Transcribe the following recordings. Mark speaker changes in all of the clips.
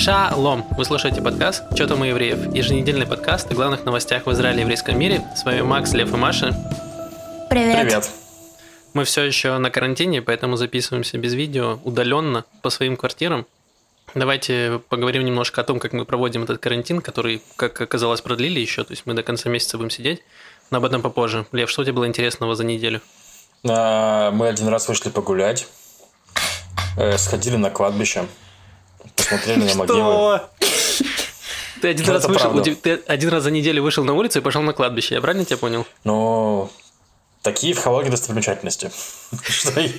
Speaker 1: Шалом! Вы слушаете подкаст «Чё там у евреев?» Еженедельный подкаст о главных новостях в Израиле и еврейском мире. С вами Макс, Лев и Маша.
Speaker 2: Привет.
Speaker 3: Привет.
Speaker 1: Мы все еще на карантине, поэтому записываемся без видео, удаленно, по своим квартирам. Давайте поговорим немножко о том, как мы проводим этот карантин, который, как оказалось, продлили еще, то есть мы до конца месяца будем сидеть, но об этом попозже. Лев, что у тебя было интересного за неделю?
Speaker 3: А, Мы один раз вышли погулять, э, сходили на кладбище, посмотрели на могилы.
Speaker 1: Ты один,
Speaker 3: Ну,
Speaker 1: раз вышел, ты один раз за неделю вышел на улицу и пошел на кладбище, я правильно тебя понял?
Speaker 3: Ну, такие в Хологе достопримечательности.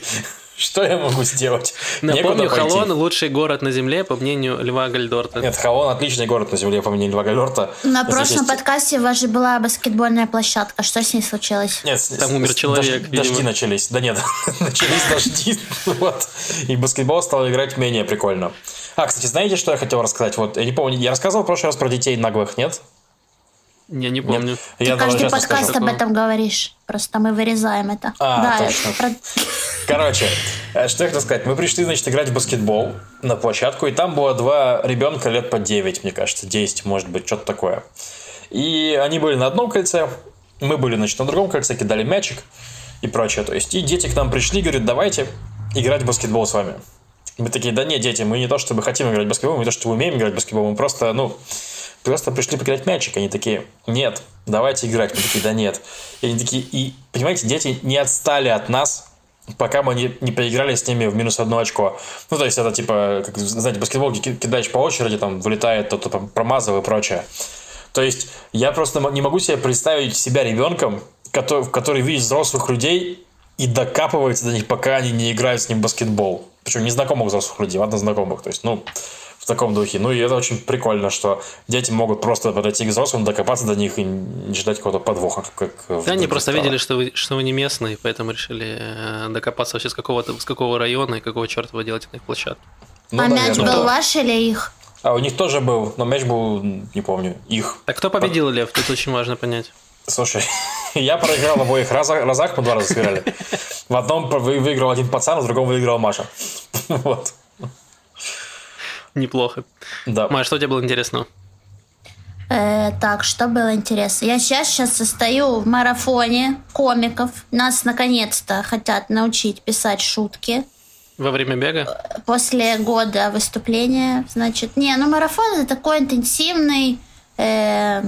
Speaker 3: Что, я могу сделать?
Speaker 1: Напомню. Холон – лучший город на земле, по мнению Льва Гальдорта.
Speaker 3: Нет, Холон отличный город на земле, по мнению Льва Галерта.
Speaker 2: На прошлом подкасте у вас же была баскетбольная площадка. Что с ней случилось?
Speaker 3: Нет,
Speaker 1: Там умер человек.
Speaker 3: Дожди начались. Да нет, начались дожди. Вот. И баскетбол стал играть менее прикольно. А, кстати, знаете, что я хотел рассказать? Вот, я не помню, я рассказывал в прошлый раз про детей наглых, нет?
Speaker 1: Я не помню.
Speaker 2: Ты
Speaker 3: Я
Speaker 2: каждый подкаст
Speaker 3: расскажу.
Speaker 2: об этом говоришь. Просто мы вырезаем это.
Speaker 3: А,
Speaker 2: да,
Speaker 3: точно.
Speaker 2: про-
Speaker 3: Короче, э, что я хотел сказать. Мы пришли, значит, играть в баскетбол на площадку, и там было два ребенка лет по 9, мне кажется, 10, может быть, что-то такое. И они были на одном кольце, мы были, значит, на другом кольце, кидали мячик и прочее. То есть, и дети к нам пришли, говорят, давайте играть в баскетбол с вами. Мы такие, да нет, дети, мы не то чтобы хотим играть в баскетбол, мы не то чтобы умеем играть в баскетбол, мы просто, ну, просто пришли поиграть мячик. Они такие, нет, давайте играть. Мы такие, да нет. И они такие, и, понимаете, дети не отстали от нас, пока мы не, не поиграли с ними в минус одно очко. Ну, то есть, это типа, как, знаете, баскетбол ки- кидаешь по очереди, там, вылетает, кто-то там промазывает и прочее. То есть, я просто не могу себе представить себя ребенком, который, который видит взрослых людей и докапывается до них, пока они не играют с ним в баскетбол. Причем незнакомых взрослых людей, ладно, знакомых. То есть, ну, в таком духе. Ну, и это очень прикольно, что дети могут просто подойти к взрослым, докопаться до них и не ждать какого-то подвоха. Как в
Speaker 1: Да, они просто
Speaker 3: странах.
Speaker 1: видели, что вы, что вы не местные, поэтому решили э, докопаться вообще с какого-то, с какого района и какого черта вы делаете на их площадке.
Speaker 3: Ну,
Speaker 2: а мяч
Speaker 3: наверное,
Speaker 2: был
Speaker 3: да.
Speaker 2: ваш или их?
Speaker 3: А у них тоже был, но мяч был, не помню, их.
Speaker 1: Так кто победил, Лев? Тут очень важно понять.
Speaker 3: Слушай, я проиграл в обоих разах, разах мы два раза сыграли. В одном вы- выиграл один пацан, а в другом выиграл Маша. Вот.
Speaker 1: Неплохо.
Speaker 3: Да.
Speaker 1: Маш, что у тебя было интересного?
Speaker 2: Э, так, что было интересно? Я сейчас, сейчас состою в марафоне комиков. Нас наконец-то хотят научить писать шутки.
Speaker 1: Во время бега?
Speaker 2: после года выступления, значит, не, ну марафон это такой интенсивный, э,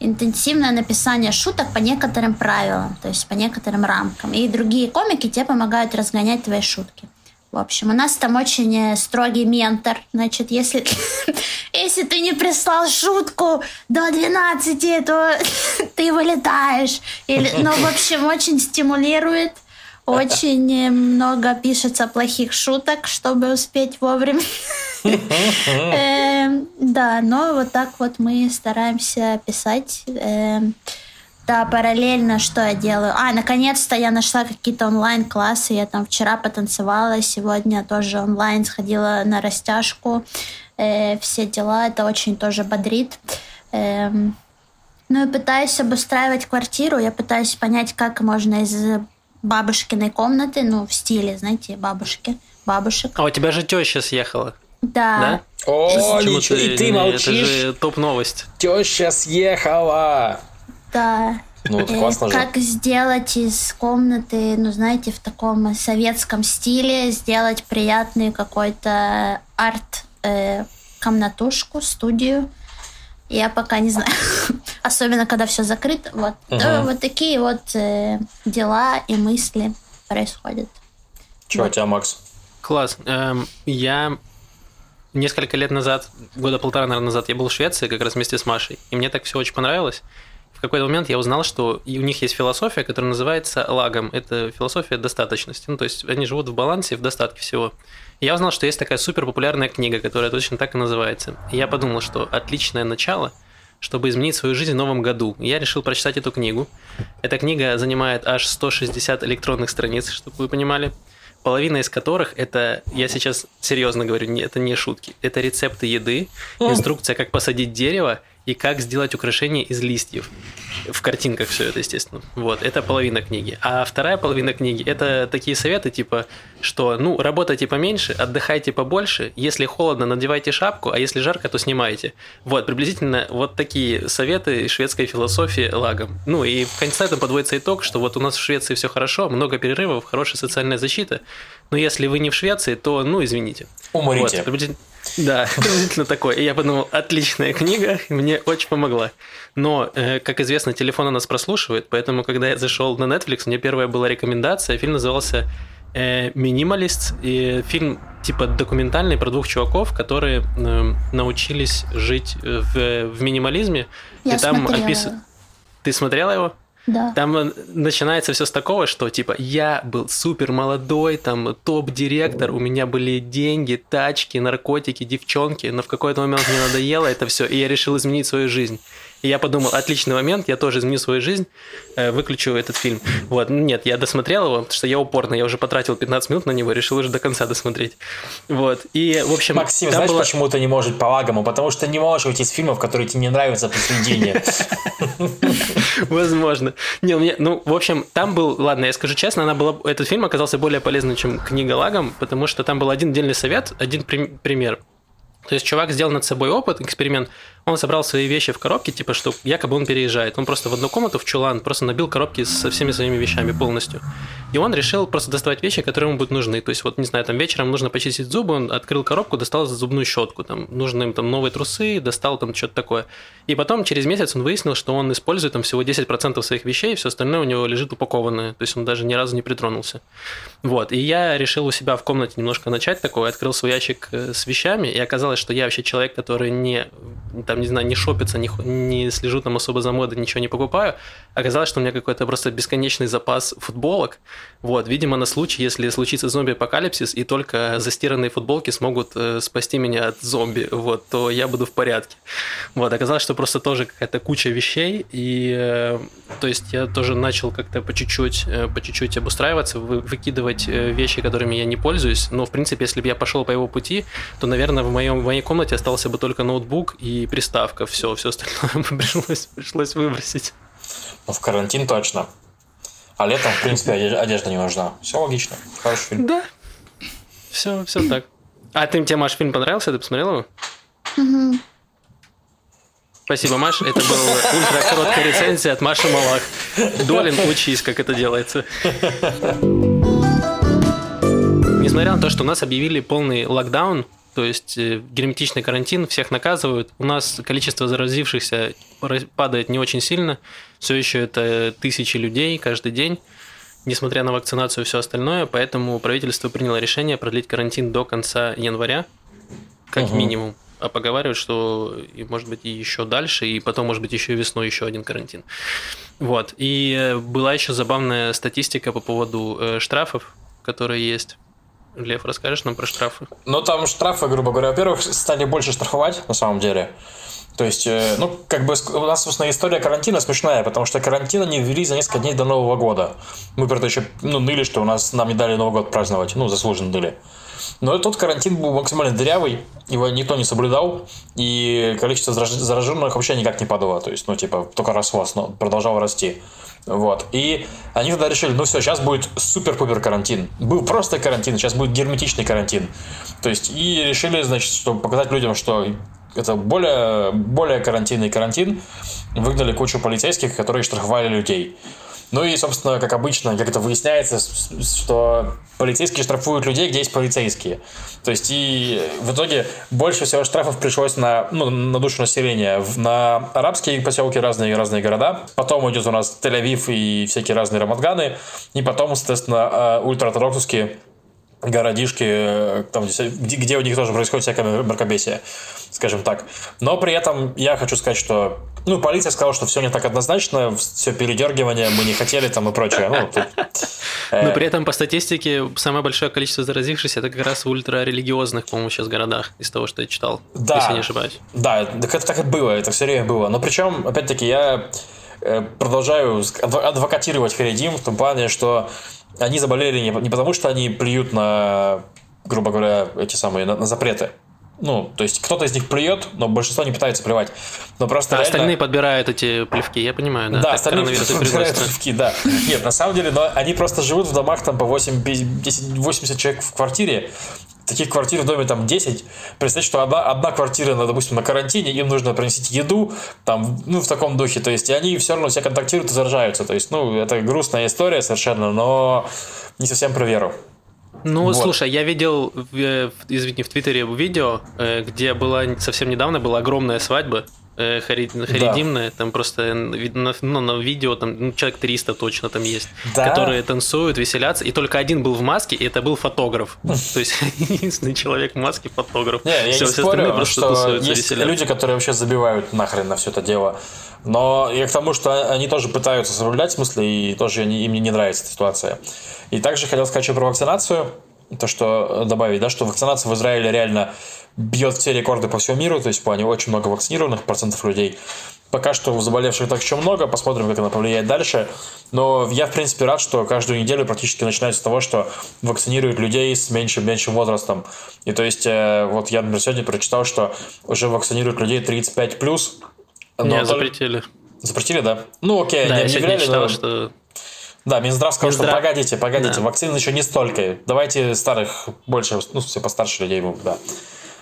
Speaker 2: интенсивное написание шуток по некоторым правилам, то есть по некоторым рамкам. И другие комики тебе помогают разгонять твои шутки. В общем, у нас там очень э, строгий ментор. Значит, если, если ты не прислал шутку до 12, то ты вылетаешь. Или, ну, в общем, очень стимулирует. Очень э, много пишется плохих шуток, чтобы успеть вовремя. Эм, Да, но вот так вот мы стараемся писать. Да, параллельно что я делаю? А, наконец-то я нашла какие-то онлайн-классы. Я там вчера потанцевала, сегодня тоже онлайн сходила на растяжку. Э, Все дела, это очень тоже бодрит. Эм, ну и пытаюсь обустраивать квартиру. Я пытаюсь понять, как можно из бабушкиной комнаты, ну, в стиле, знаете, бабушки, бабушек.
Speaker 1: А у тебя же теща съехала,
Speaker 2: Да.
Speaker 1: да?
Speaker 3: О,
Speaker 1: Почему
Speaker 3: ничего, и ты
Speaker 1: Это
Speaker 3: молчишь.
Speaker 1: же топ-новость.
Speaker 3: Теща съехала.
Speaker 2: Да.
Speaker 3: Ну, это
Speaker 2: Э,
Speaker 3: классно же.
Speaker 2: Как сделать из комнаты, ну, знаете, в таком советском стиле, сделать приятный какой-то арт э, комнатушку, студию. Я пока не знаю. Особенно, когда все закрыто. Вот, Да, вот такие вот э, дела и мысли происходят.
Speaker 3: Че у тебя, Макс?
Speaker 1: Класс. Эм, я несколько лет назад, года полтора, наверное, назад, я был в Швеции как раз вместе с Машей, и мне так все очень понравилось. В какой-то момент я узнал, что у них есть философия, которая называется лагом. Это философия достаточности. Ну, то есть они живут в балансе, в достатке всего. И я узнал, что есть такая супер популярная книга, которая точно так и называется. И я подумал, что отличное начало, чтобы изменить свою жизнь в новом году. И я решил прочитать эту книгу. Эта книга занимает аж 160 электронных страниц, чтобы вы понимали. Половина из которых это, я сейчас серьезно говорю, это не шутки, это рецепты еды, инструкция, как посадить дерево и как сделать украшения из листьев. В картинках все это, естественно. Вот, это половина книги. А вторая половина книги – это такие советы, типа, что, ну, работайте поменьше, отдыхайте побольше, если холодно, надевайте шапку, а если жарко, то снимайте. Вот, приблизительно вот такие советы шведской философии лагом. Ну, и в конце там подводится итог, что вот у нас в Швеции все хорошо, много перерывов, хорошая социальная защита, но если вы не в Швеции, то, ну, извините.
Speaker 3: Умрите.
Speaker 1: Вот, да, приблизительно такой. И я подумал, отличная книга, мне очень помогла. Но, э, как известно, телефон у нас прослушивает, поэтому, когда я зашел на Netflix, мне первая была рекомендация, фильм назывался э, «Минималист», и фильм типа документальный про двух чуваков, которые э, научились жить в, в минимализме.
Speaker 2: Я
Speaker 1: и там
Speaker 2: смотрела.
Speaker 1: опис... Ты смотрела его?
Speaker 2: Да.
Speaker 1: Там э, начинается все с такого, что типа я был супер молодой, там топ-директор, у меня были деньги, тачки, наркотики, девчонки, но в какой-то момент мне надоело это все, и я решил изменить свою жизнь. И я подумал, отличный момент, я тоже изменю свою жизнь, э, выключу этот фильм. Вот, ну, нет, я досмотрел его, потому что я упорно, я уже потратил 15 минут на него, решил уже до конца досмотреть. Вот, и, в общем...
Speaker 3: Максим, знаешь,
Speaker 1: было-
Speaker 3: почему ты не можешь по лагому? Потому что не можешь уйти из фильмов, которые тебе не нравятся посредине.
Speaker 1: Возможно. Не, меня, ну, в общем, там был, ладно, я скажу честно, она была, этот фильм оказался более полезным, чем книга Лагом, потому что там был один отдельный совет, один прим- пример. То есть чувак сделал над собой опыт, эксперимент. Он собрал свои вещи в коробке, типа, что якобы он переезжает. Он просто в одну комнату в чулан просто набил коробки со всеми своими вещами полностью. И он решил просто доставать вещи, которые ему будут нужны. То есть, вот, не знаю, там вечером нужно почистить зубы, он открыл коробку, достал зубную щетку, там, нужны им там новые трусы, достал там что-то такое. И потом, через месяц, он выяснил, что он использует там всего 10% своих вещей, все остальное у него лежит упакованное. То есть, он даже ни разу не притронулся. Вот. И я решил у себя в комнате немножко начать такое, открыл свой ящик э, с вещами, и оказалось, что я вообще человек, который не, там, не знаю, не шопится, не, не слежу там особо за модой, ничего не покупаю. Оказалось, что у меня какой-то просто бесконечный запас футболок. Вот, видимо, на случай, если случится зомби-апокалипсис, и только застиранные футболки смогут э, спасти меня от зомби, вот, то я буду в порядке. Вот, оказалось, что просто тоже какая-то куча вещей, и э, то есть я тоже начал как-то по чуть-чуть, э, по чуть-чуть обустраиваться, вы- выкидывать э, вещи, которыми я не пользуюсь. Но, в принципе, если бы я пошел по его пути, то, наверное, в, моем, в моей комнате остался бы только ноутбук и приставка. Все, все остальное пришлось, пришлось выбросить.
Speaker 3: Ну, в карантин точно. А летом, в принципе, оде- одежда не нужна. Все логично. Хороший фильм.
Speaker 1: Да. Все, все так. А ты, тебе, Маш, фильм понравился? Ты посмотрела его? Спасибо, Маш. Это была ультра короткая рецензия от Маши Малах. Долин, учись, как это делается. Несмотря на то, что у нас объявили полный локдаун, то есть э, герметичный карантин, всех наказывают, у нас количество заразившихся ра- падает не очень сильно. Все еще это тысячи людей каждый день несмотря на вакцинацию и все остальное, поэтому правительство приняло решение продлить карантин до конца января, как
Speaker 3: Мгм.
Speaker 1: минимум. А поговаривают, что, и, может быть, и еще дальше, и потом, может быть, еще и весной еще один карантин. Вот. И э, была еще забавная статистика по поводу э, штрафов, которые есть. Лев, расскажешь нам про штрафы?
Speaker 3: Ну, там штрафы, грубо говоря, во-первых, стали больше штрафовать, на самом деле. То есть, э, ну, как бы у нас, собственно, история карантина смешная, потому что карантин они ввели за несколько дней до Нового года. Мы это еще, ну, ныли, что у нас нам не дали Новый год праздновать, ну, заслуженно ныли. Но тот карантин был максимально дырявый, его никто не соблюдал, и количество зараж- зараженных вообще никак не падало, то есть, ну, типа, только росло, но продолжало расти. Вот. И они тогда решили, ну все, сейчас будет супер-пупер карантин. Был просто карантин, сейчас будет герметичный карантин. То есть, и решили, значит, чтобы показать людям, что это более, более карантинный карантин, выгнали кучу полицейских, которые штрафовали людей. Ну и, собственно, как обычно, как это выясняется, что полицейские штрафуют людей, где есть полицейские. То есть и в итоге больше всего штрафов пришлось на, ну, на душу населения. На арабские поселки разные разные города. Потом идет у нас Тель-Авив и всякие разные Рамадганы. И потом, соответственно, э, ультраортодоксовские городишки, э, там, где, где у них тоже происходит всякое мракобесие, скажем так. Но при этом я хочу сказать, что ну, полиция сказала, что все не так однозначно, все передергивание, мы не хотели там и прочее. Ну, тут, э,
Speaker 1: Но при этом по статистике самое большое количество заразившихся это как раз в ультрарелигиозных, по-моему, сейчас городах, из того, что я читал,
Speaker 3: Да.
Speaker 1: если не ошибаюсь.
Speaker 3: Да, так это так и было, это все время было. Но причем, опять-таки, я э, продолжаю адвокатировать Харидим в том плане, что они заболели не, не потому, что они плюют на, грубо говоря, эти самые, на, на запреты. Ну, то есть кто-то из них плюет, но большинство не пытается плевать. Но просто
Speaker 1: А
Speaker 3: реально-
Speaker 1: остальные подбирают эти плевки, я понимаю, да?
Speaker 3: Да, остальные подбирают плевки, да. Нет, на самом деле, но они просто живут в домах там по 8, 10, 80 человек в квартире. Таких квартир в доме там 10. Представь, что одна, одна квартира, ну, допустим, на карантине, им нужно приносить еду, там, ну, в таком духе. То есть, и они все равно все контактируют и заражаются. То есть, ну, это грустная история совершенно, но не совсем про веру.
Speaker 1: Ну,
Speaker 3: Вот.
Speaker 1: слушай, я видел, э, извини, в Твиттере видео, э, где была совсем недавно была огромная свадьба э, хари- харидимная, там просто видно, ну, на видео там ну, человек 300 точно там есть,
Speaker 3: Да?
Speaker 1: которые танцуют, веселятся, и только один был в маске, и это был фотограф. То есть единственный человек в маске фотограф.
Speaker 3: Не, я
Speaker 1: Все-
Speaker 3: не
Speaker 1: все
Speaker 3: спорю,
Speaker 1: просто
Speaker 3: что
Speaker 1: тусуются,
Speaker 3: есть
Speaker 1: веселятся.
Speaker 3: люди, которые вообще забивают нахрен на все это дело. Но я к тому, что они тоже пытаются соблюдать, в смысле, и тоже они- им не нравится эта ситуация. И также хотел сказать еще про вакцинацию. То, что э, добавить, да, что вакцинация в Израиле реально бьет все рекорды по всему миру, то есть в плане очень много вакцинированных процентов людей. Пока что заболевших так еще много, посмотрим, как она повлияет дальше. Но я, в принципе, рад, что каждую неделю практически начинается с того, что вакцинируют людей с меньшим, меньшим возрастом. И то есть, э, вот я, например, сегодня прочитал, что уже вакцинируют людей 35 плюс.
Speaker 1: Не, запретили.
Speaker 3: Запретили, да? Ну, окей,
Speaker 1: Да,
Speaker 3: не
Speaker 1: я
Speaker 3: объявляли,
Speaker 1: читал,
Speaker 3: но-
Speaker 1: что
Speaker 3: Да, Минздрав сказал, что
Speaker 1: Минздрав-
Speaker 3: погодите, погодите,
Speaker 1: Да.
Speaker 3: вакцин еще не столько. Давайте старых больше, ну, все постарше людей, да.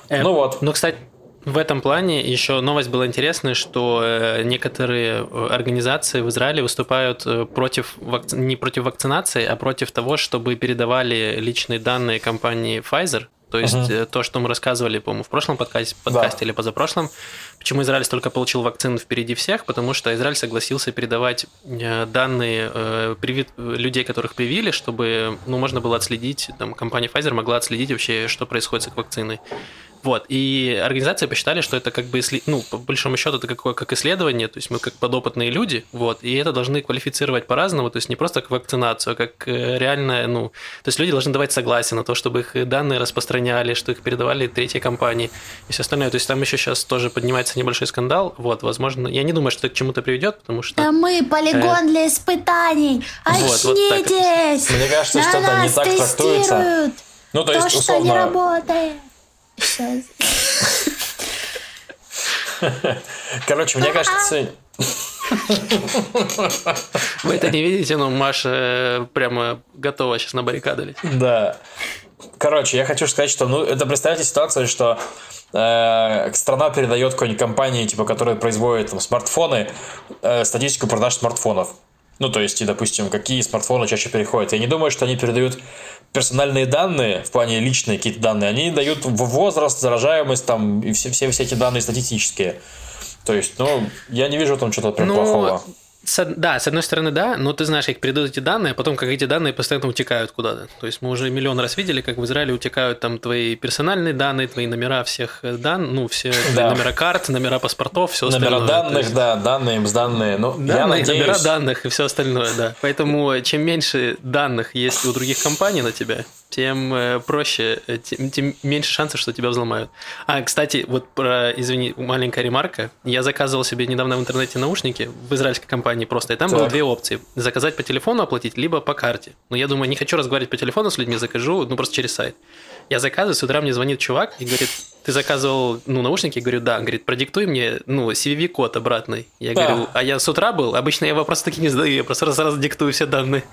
Speaker 1: Э,
Speaker 3: Ну вот.
Speaker 1: Ну, кстати, в этом плане еще новость была интересная, что э, некоторые э, организации в Израиле выступают э, против вакци- не против вакцинации, а против того, чтобы передавали личные данные компании Pfizer. То есть э, то, что мы рассказывали, по-моему, в прошлом подкасте, подкасте или позапрошлом, почему Израиль столько получил вакцин впереди всех, потому что Израиль согласился передавать э, данные э, привит- людей, которых привили, чтобы ну, можно было отследить, там, компания Pfizer могла отследить вообще, что происходит с их вакциной. Вот, и организации посчитали, что это как бы, ну, по большому счету, это какое, как исследование, то есть мы как подопытные люди, вот, и это должны квалифицировать по-разному, то есть не просто как вакцинацию, а как э, реально, ну, то есть люди должны давать согласие на то, чтобы их данные распространяли, что их передавали третьей компании и все остальное. То есть там еще сейчас тоже поднимается небольшой скандал, вот, возможно, я не думаю, что это к чему-то приведет, потому что...
Speaker 2: Да мы полигон для испытаний.
Speaker 1: Вот, вот так.
Speaker 2: Очнитесь!
Speaker 3: Мне кажется,
Speaker 2: На
Speaker 3: что это не
Speaker 2: нас
Speaker 3: так трактуется. Ну, то
Speaker 2: То,
Speaker 3: есть,
Speaker 2: что не
Speaker 3: условно,
Speaker 2: работает. Сейчас.
Speaker 3: короче, мне кажется,
Speaker 1: Вы это не видите, но Маша э, прямо готова сейчас на баррикады лезть.
Speaker 3: Да. Короче, я хочу сказать, что, ну, это представьте ситуацию, что э, страна передает какой-нибудь компании, типа, которая производит там, смартфоны, э, статистику продаж смартфонов. Ну, то есть, и, допустим, какие смартфоны чаще переходят. Я не думаю, что они передают персональные данные, в плане личные какие-то данные. Они дают возраст, заражаемость, там, и все, все, все эти данные статистические. То есть, ну, я не вижу там что-то прям плохого.
Speaker 1: С да, с одной стороны, да, но ты знаешь, как передают эти данные, а потом как эти данные постоянно утекают куда-то. То есть мы уже миллион раз видели, как в Израиле утекают там твои персональные данные, твои номера всех э, дан, ну, все
Speaker 3: Да.
Speaker 1: номера карт, номера паспортов, все
Speaker 3: Номера
Speaker 1: остальное. То
Speaker 3: данных,
Speaker 1: есть-
Speaker 3: да, данные, данные. Ну, я
Speaker 1: Данные,
Speaker 3: надеюсь...
Speaker 1: номера данных и все остальное, да. Поэтому э, чем меньше данных есть у других компаний на тебя, тем э, проще, э, тем, тем меньше шансов, что тебя взломают. А, кстати, вот про, извини, маленькая ремарка. Я заказывал себе недавно в интернете наушники в израильской компании просто, и там было
Speaker 3: Так.
Speaker 1: две опции. Заказать по телефону оплатить, либо по карте. Но я думаю, не хочу разговаривать по телефону с людьми, закажу, ну, просто через сайт. Я заказываю, с утра мне звонит чувак и говорит, ты заказывал, ну, наушники? Я говорю, да. Он говорит, продиктуй мне, ну, CVV-код обратный. Я
Speaker 3: Да.
Speaker 1: говорю, а я с утра был? Обычно я вопросы такие не задаю, я просто сразу диктую все данные.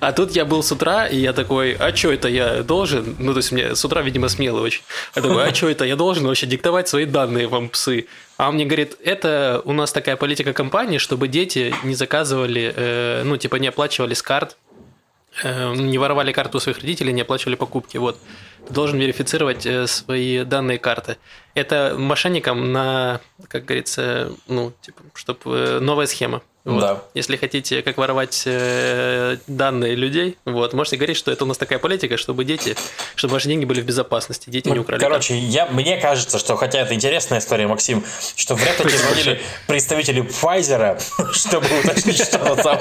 Speaker 1: А тут я был с утра, и я такой, а что это я должен? Ну, то есть мне с утра, видимо, смело очень. Я такой, а что это я должен вообще диктовать свои данные вам, псы? А он мне говорит, это у нас такая политика компании, чтобы дети не заказывали, э, ну, типа не оплачивали с карт, э, не воровали карту своих родителей, не оплачивали покупки. Вот. Должен верифицировать э, свои данные карты. Это мошенникам на, как говорится, ну, типа, чтобы новая схема. Вот.
Speaker 3: Да.
Speaker 1: Если хотите, как воровать э, данные людей, вот, можете говорить, что это у нас такая политика, чтобы дети, чтобы ваши деньги были в безопасности, дети не
Speaker 3: Ну,
Speaker 1: украли.
Speaker 3: короче, я, мне кажется, что, хотя это интересная история, Максим, что вряд ли звонили представители Pfizer, чтобы уточнить что-то там.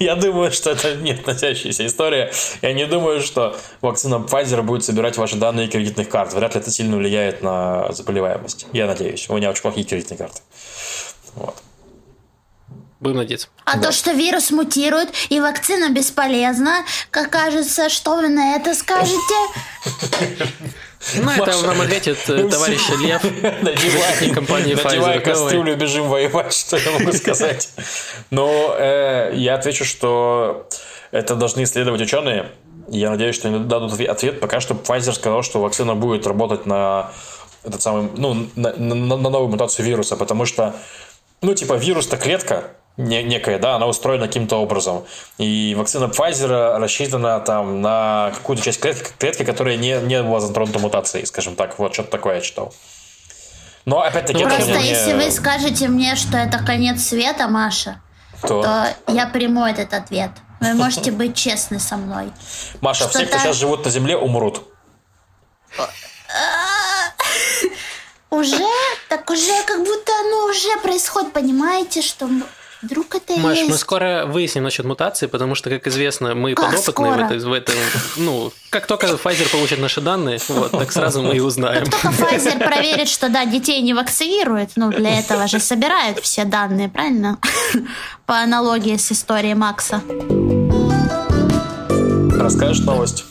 Speaker 3: Я думаю, что это не относящаяся история. Я не думаю, что вакцина Pfizer будет собирать ваши данные кредитных карт. Вряд ли это сильно влияет на заболеваемость. Я надеюсь. У меня очень плохие кредитные карты. Вот.
Speaker 1: Будем надеяться.
Speaker 2: А то, что вирус мутирует и вакцина бесполезна, как кажется, что вы на это скажете?
Speaker 1: Ну, это нам ответит товарищ Лев,
Speaker 3: Надевай,
Speaker 1: компании Pfizer.
Speaker 3: кастрюлю, бежим воевать, что я могу сказать. Но э, я отвечу, что это должны исследовать ученые. Я надеюсь, что они дадут отве- ответ. Пока что Pfizer сказал, что вакцина будет работать на этот самый, ну, на, на- на новую мутацию вируса, потому что, ну, типа, вирус-то клетка, некая, да, она устроена каким-то образом. И вакцина Pfizer рассчитана там на какую-то часть клетки, клетки которая не, не была затронута мутацией, скажем так. Вот, что-то такое я читал. Но, опять-таки,
Speaker 1: Ну,
Speaker 2: Просто
Speaker 3: мне-
Speaker 2: если вы скажете мне, что это конец света, Маша,
Speaker 3: то-
Speaker 2: то я приму этот ответ. Вы можете быть честны со мной.
Speaker 3: Маша, все, кто сейчас живут на Земле, умрут.
Speaker 2: Уже, так уже как будто оно уже происходит, понимаете, что вдруг это
Speaker 1: Маш,
Speaker 2: есть.
Speaker 1: мы скоро выясним насчет мутации, потому что, как известно, мы
Speaker 2: Как
Speaker 1: подопытные в,
Speaker 2: скоро?
Speaker 1: этой, в этом. Ну, как только Pfizer получит наши данные, вот, так сразу мы и узнаем.
Speaker 2: Как только Pfizer проверит, что да, детей не вакцинируют, ну для этого же собирают все данные, правильно? По аналогии с историей Макса.
Speaker 3: Расскажешь новость?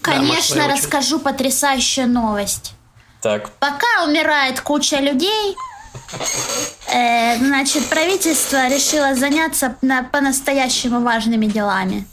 Speaker 2: Конечно,
Speaker 1: я
Speaker 2: расскажу потрясающую новость.
Speaker 3: Так.
Speaker 2: Пока умирает куча людей, э, значит, правительство решило заняться на- по-настоящему важными делами.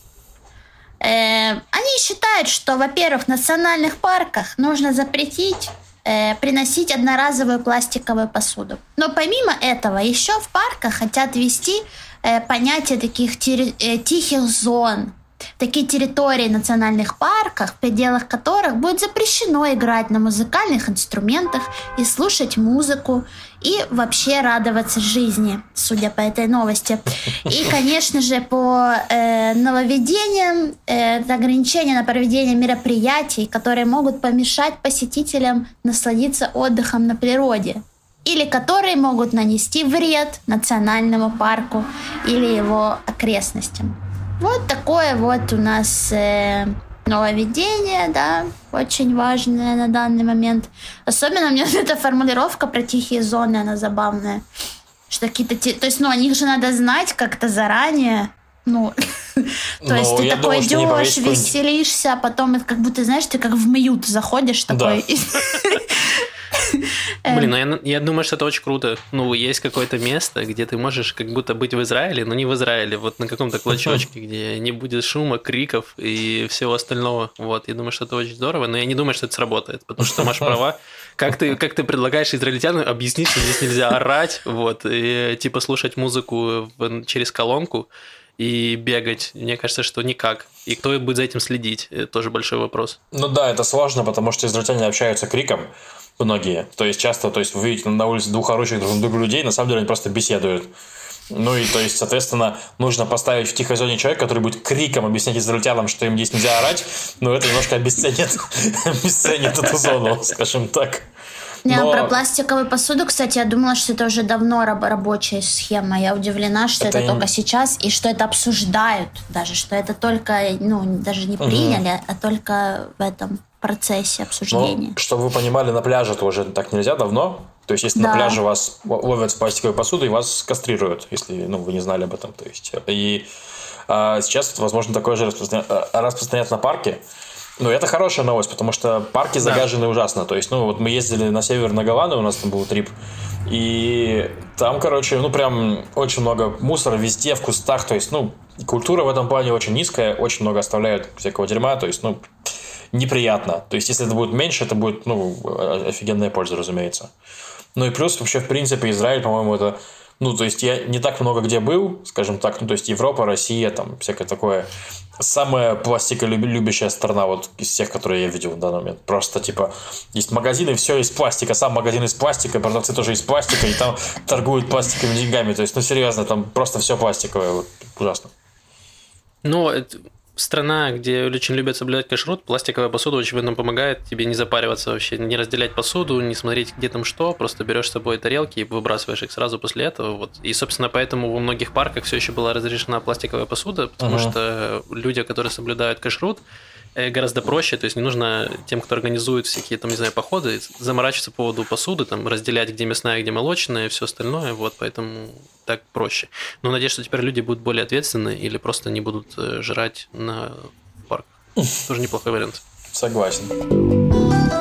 Speaker 2: Э, они считают, что, во-первых, в национальных парках нужно запретить э, приносить одноразовую пластиковую посуду. Но помимо этого, еще в парках хотят ввести э, понятие таких э, тихих зон, такие территории национальных парках, в пределах которых будет запрещено играть на музыкальных инструментах и слушать музыку и вообще радоваться жизни, судя по этой новости. И, конечно же, по э, нововведениям э, это ограничения на проведение мероприятий, которые могут помешать посетителям насладиться отдыхом на природе или которые могут нанести вред национальному парку или его окрестностям. Вот такое вот у нас э, нововведение, да, очень важное на данный момент. Особенно мне эта формулировка про тихие зоны, она забавная. Что какие-то... те- То есть, ну, о них же надо знать как-то заранее. Ну, то
Speaker 3: Ну,
Speaker 2: есть ты такой идешь, веселишься, а потом это как будто, знаешь, ты как в мьют заходишь такой.
Speaker 1: Блин, ну я, я думаю, что это очень круто. Ну, есть какое-то место, где ты можешь как будто быть в Израиле, но не в Израиле, вот на каком-то клочочке, где не будет шума, криков и всего остального. Вот, я думаю, что это очень здорово, но я не думаю, что это сработает, потому что Маш права. Как ты, как ты предлагаешь израильтянам объяснить, что здесь нельзя орать, вот, и типа слушать музыку в- через колонку и бегать? Мне кажется, что никак. И кто будет за этим следить? Это тоже большой вопрос.
Speaker 3: Ну да, это сложно, потому что израильтяне общаются криком, многие. То есть часто, то есть вы видите на улице двух орущих друг друга людей, на самом деле они просто беседуют. Ну и то есть, соответственно, нужно поставить в тихой зоне человека, который будет криком объяснять израильтянам, что им здесь нельзя орать, но это немножко обесценит, обесценит эту зону, скажем так.
Speaker 2: Не,
Speaker 3: Но-
Speaker 2: про пластиковую посуду, кстати, я думала, что это уже давно раб- рабочая схема. Я удивлена, что
Speaker 3: Это
Speaker 2: это, только сейчас, и что это обсуждают даже, что это только, ну, даже не приняли, а только в этом процессе обсуждения.
Speaker 3: Ну, чтобы вы понимали, на пляже тоже так нельзя давно. То есть, если на
Speaker 2: Да.
Speaker 3: пляже вас ловят с пластиковой посудой, вас кастрируют, если ну, вы не знали об этом. То есть, и а, сейчас, возможно, такое же распространя- а, распространяется на парке. Но это хорошая новость, потому что парки загажены ужасно. То есть, ну, вот мы ездили на север на Гавану, у нас там был трип, и там, короче, ну, прям очень много мусора везде, в кустах. То есть, ну, культура в этом плане очень низкая, очень много оставляют всякого дерьма. То есть, ну, неприятно. То есть, если это будет меньше, это будет, ну, офигенная польза, разумеется. Ну и плюс вообще, в принципе, Израиль, по-моему, это... Ну, то есть, я не так много где был, скажем так, ну, то есть, Европа, Россия, там, всякое такое. Самая пластиколюбящая страна вот из всех, которые я видел в данный момент. Просто, типа, есть магазины, все из пластика, сам магазин из пластика, продавцы тоже из пластика, и там торгуют пластиковыми деньгами. То есть, ну, серьезно, там просто все пластиковое, вот, ужасно.
Speaker 1: Ну, это страна, где очень любят соблюдать кашрут, пластиковая посуда очень в этом помогает тебе не запариваться вообще, не разделять посуду, не смотреть, где там что, просто берешь с собой тарелки и выбрасываешь их сразу после этого. Вот. И, собственно, поэтому во многих парках все еще была разрешена пластиковая посуда, потому
Speaker 3: Ага.
Speaker 1: что люди, которые соблюдают кашрут, гораздо проще, то есть не нужно тем, кто организует всякие, там, не знаю, походы, заморачиваться по поводу посуды, там, разделять, где мясная, где молочная и все остальное, вот, поэтому так проще. Но надеюсь, что теперь люди будут более ответственны или просто не будут э, жрать на парк. Тоже неплохой вариант.
Speaker 3: Согласен.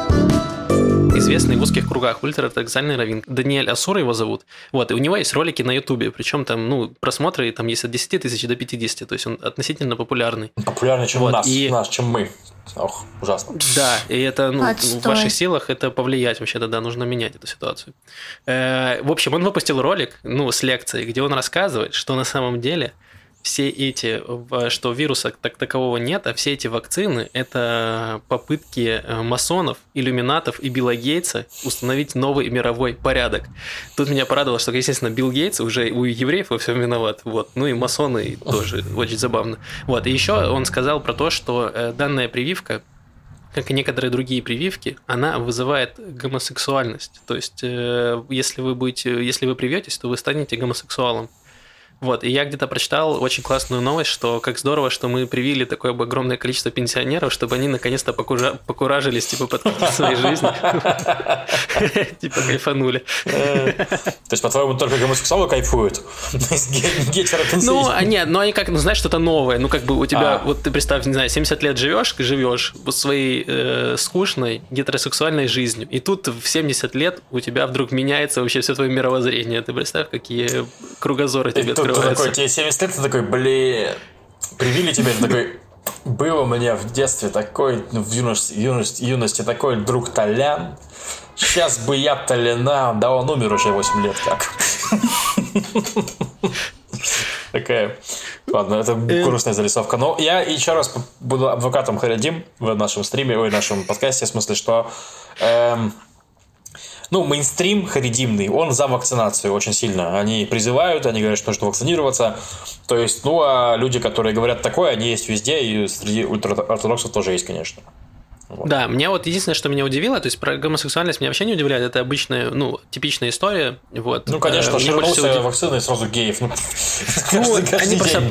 Speaker 1: Известный в узких кругах ультраортодоксальный раввин. Даниэль Асур его зовут. Вот, и у него есть ролики на Ютубе, причем там, ну, просмотры там есть от 10 тысяч до 50, то есть он относительно популярный.
Speaker 3: Популярнее, чем
Speaker 1: Вот,
Speaker 3: у нас,
Speaker 1: и-
Speaker 3: нас, чем мы. Ох, ужасно.
Speaker 1: Да, и это, ну,
Speaker 2: Отстой.
Speaker 1: в ваших силах это повлиять вообще-то, да, нужно менять эту ситуацию. Э, В общем, он выпустил ролик, ну, с лекцией, где он рассказывает, что на самом деле все эти, что вируса так такового нет, а все эти вакцины – это попытки э, масонов, иллюминатов и Билла Гейтса установить новый мировой порядок. Тут меня порадовало, что, естественно, Билл Гейтс уже у евреев во всем виноват, вот, ну и масоны тоже очень забавно. Вот, и еще он сказал про то, что э, данная прививка как и некоторые другие прививки, она вызывает гомосексуальность. То есть, э, если вы будете, если вы привьетесь, то вы станете гомосексуалом. Вот, и я где-то прочитал очень классную новость, что как здорово, что мы привили такое огромное количество пенсионеров, чтобы они наконец-то покужа- покуражились, типа, под конец своей жизни. Типа, кайфанули.
Speaker 3: То есть, по-твоему, только гомосексуалы кайфуют?
Speaker 1: Ну, а нет, ну они как, ну знаешь, что-то новое. Ну, как бы у тебя,
Speaker 3: А.
Speaker 1: вот ты представь, не знаю, 70 лет живешь, живешь своей э, скучной гетеросексуальной жизнью. И тут в 70 лет у тебя вдруг меняется вообще все твое мировоззрение. Ты представь, какие кругозоры тебе
Speaker 3: тут ты такой, тебе 70 лет, ты такой, блин, привили тебе, ты такой, был у меня в детстве такой, ну, в юности, юности, юности такой друг Толян, сейчас бы я Толяна, да он умер уже 8 лет как. Такая, ладно, это грустная зарисовка. Но я еще раз буду адвокатом Харидим в нашем стриме, ой, в нашем подкасте, в смысле, что эм, ну, мейнстрим харидимный, он за вакцинацию очень сильно. Они призывают, они говорят, что нужно вакцинироваться. То есть, ну, а люди, которые говорят такое, они есть везде, и среди ультраортодоксов тоже есть, конечно.
Speaker 1: Да, мне вот единственное, что меня удивило, то есть про гомосексуальность меня вообще не удивляет, это обычная, ну, типичная история. Вот.
Speaker 3: Ну, конечно,
Speaker 1: Э,
Speaker 3: ширнулся
Speaker 1: удив-
Speaker 3: вакцины и сразу геев. Ну,
Speaker 1: Ну, они просто-.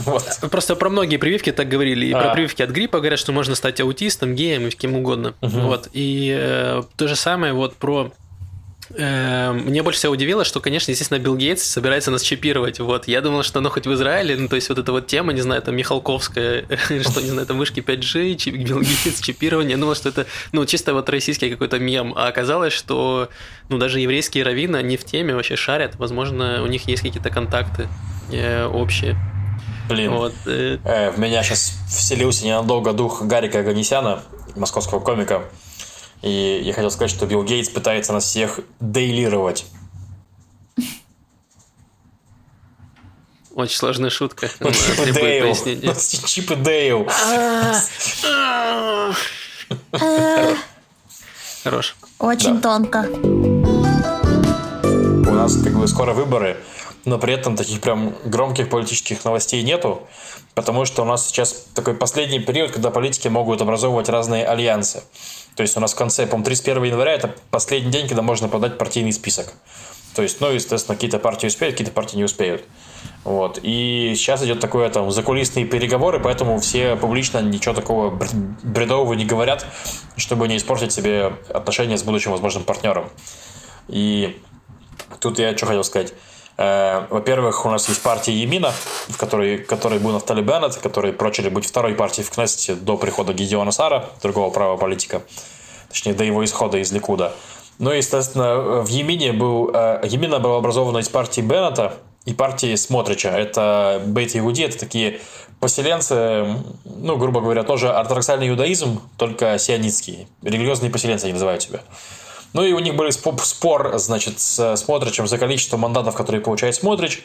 Speaker 3: Вот.
Speaker 1: Просто про многие прививки так говорили. И
Speaker 3: А.
Speaker 1: про прививки от гриппа говорят, что можно стать аутистом, геем и кем угодно. Вот. И э, то же самое вот про... э, мне больше всего удивило, что, конечно, естественно, Билл Гейтс собирается нас чипировать. Вот. Я думал, что оно хоть в Израиле, ну, то есть вот эта вот тема, не знаю, там Михалковская, что, не знаю, там вышки 5G, чип, Билл Гейтс, чипирование. Я думал, что это, ну, чисто вот российский какой-то мем. А оказалось, что, ну, даже еврейские раввины, они в теме вообще шарят. Возможно, у них есть какие-то контакты э, общие.
Speaker 3: Блин,
Speaker 1: Вот. э,
Speaker 3: Э, в меня сейчас вселился ненадолго дух Гарика Аганесяна, московского комика. И я хотел сказать, что Билл Гейтс пытается нас всех дейлировать.
Speaker 1: Очень сложная шутка.
Speaker 3: Чип и Дейл. Чип и Дейл.
Speaker 1: Хорош.
Speaker 2: Очень тонко.
Speaker 3: У нас как бы скоро выборы, но при этом таких прям громких политических новостей нету, потому что у нас сейчас такой последний период, когда политики могут образовывать разные альянсы. То есть у нас в конце, по-моему, 31 января это последний день, когда можно подать партийный список. То есть, ну, естественно, какие-то партии успеют, какие-то партии не успеют. Вот. И сейчас идет такое там закулисные переговоры, поэтому все публично ничего такого бред- бредового не говорят, чтобы не испортить себе отношения с будущим возможным партнером. И Тут я что хотел сказать. Э, Во-первых, у нас есть партия Емина, в которой, которой был Нафтали Беннет, которые прочили быть второй партией в Кнессете до прихода Гедеона Сара, другого права политика, точнее, до его исхода из Ликуда. Ну и, естественно, в Емине был... э, Емина была образована из партии Беннета и партии Смотрича. Это Бейт Игуди, это такие поселенцы, ну, грубо говоря, тоже ортодоксальный иудаизм, только сионистский. Религиозные поселенцы они называют себя. Ну и у них был спо- спор, значит, с Смотричем за количество мандатов, которые получает Смотрич.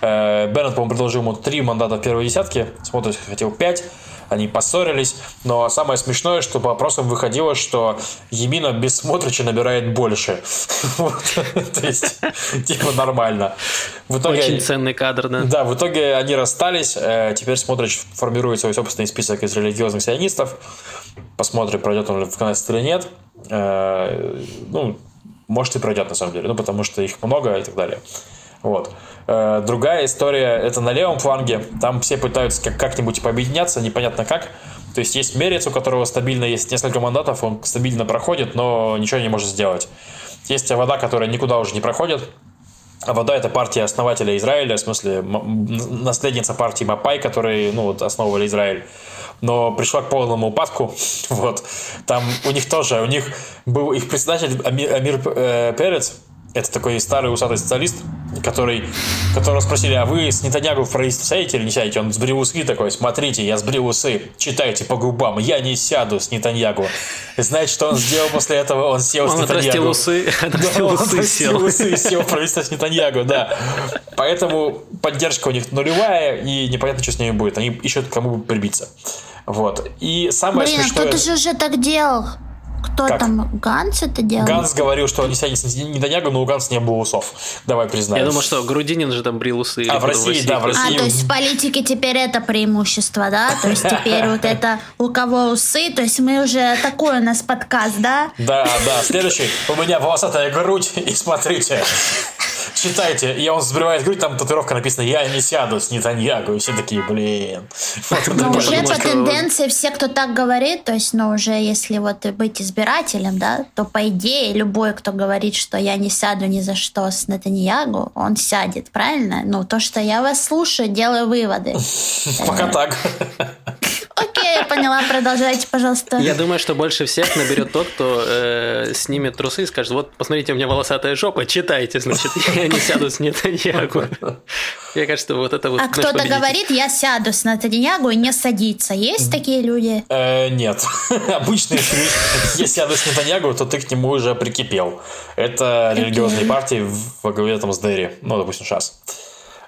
Speaker 3: Э, Беннет, по-моему, предложил ему три мандата в первой десятке, Смотрич хотел пять. Они поссорились, но самое смешное, что по опросам выходило, что Емина без Смотрича набирает больше. То есть, типа, нормально.
Speaker 1: Очень ценный кадр, да.
Speaker 3: да, в итоге они расстались. Э, Теперь Смотрич формирует свой собственный список из религиозных сионистов. Посмотрим, пройдет он в Кнессет или нет. Э, Ну, может и пройдет, на самом деле. Ну, потому что их много и так далее. Вот. Э, Другая история, это на левом фланге. Там все пытаются как- как-нибудь пообъединяться, непонятно как. То есть есть Мерец, у которого стабильно есть несколько мандатов, он стабильно проходит, но ничего не может сделать. Есть вода, которая никуда уже не проходит, Авода – это партия основателя Израиля, в смысле наследница партии Мапай, которые ну, вот, основывали Израиль но пришла к полному упадку. Вот. Там у них тоже, у них был их председатель Амир, Амир э, Перец, это такой старый усатый социалист, который, которого спросили, а вы с Нетаньягу в правительство сядете или не сядете? Он сбрил усы такой, смотрите, я сбрил усы, читайте по губам, я не сяду с Нетаньягу. И знаете, что он сделал после этого? Он сел
Speaker 1: он
Speaker 3: с Нетаньягу.
Speaker 1: усы,
Speaker 3: да, он усы, сел. усы и сел в правительство с Нетаньягу, да. Поэтому поддержка у них нулевая, и непонятно, что с ними будет. Они ищут кому прибиться. Вот. И самое
Speaker 2: Блин,
Speaker 3: смешное...
Speaker 2: кто-то же уже так делал. Кто
Speaker 3: Как?
Speaker 2: там? Ганс это делал?
Speaker 3: Ганс говорил, что он не сядет с Нетаньягу, но у Ганса не было усов. Давай признаем.
Speaker 1: Я думаю, что Грудинин же там брил усы.
Speaker 3: А, в России, да, в
Speaker 2: А,
Speaker 3: России.
Speaker 2: то есть в политике теперь это преимущество, да? То есть теперь вот это у кого усы, то есть мы уже такой у нас подкаст, да?
Speaker 3: Да, да. Следующий. У меня волосатая грудь, и смотрите. Читайте. И он сбривает грудь, там татуировка написана «Я не сяду с Нетаньягу». И все такие, блин. Это
Speaker 2: Но
Speaker 3: такое.
Speaker 2: уже
Speaker 1: что-
Speaker 2: тенденции все, кто так говорит, то есть, ну, уже если вот быть избирателем, да, то по идее любой, кто говорит, что я не сяду ни за что с Натаньягу, он сядет, правильно? Ну, то, что я вас слушаю, делаю выводы.
Speaker 3: Пока так.
Speaker 2: Я поняла, продолжайте, пожалуйста.
Speaker 1: Я думаю, что больше всех наберет тот, кто э, снимет трусы и скажет, вот, посмотрите, у меня волосатая жопа, читайте, значит, я не сяду с Нетаньягу. Мне кажется, вот это вот
Speaker 2: А кто-то говорит, я сяду с Натаньягу и не садится. Есть такие люди?
Speaker 3: Э, Нет. Обычно, если я сяду с Нетаньягу, то ты к нему уже прикипел. Это религиозные партии во главе там с Дерри. Ну, допустим, сейчас.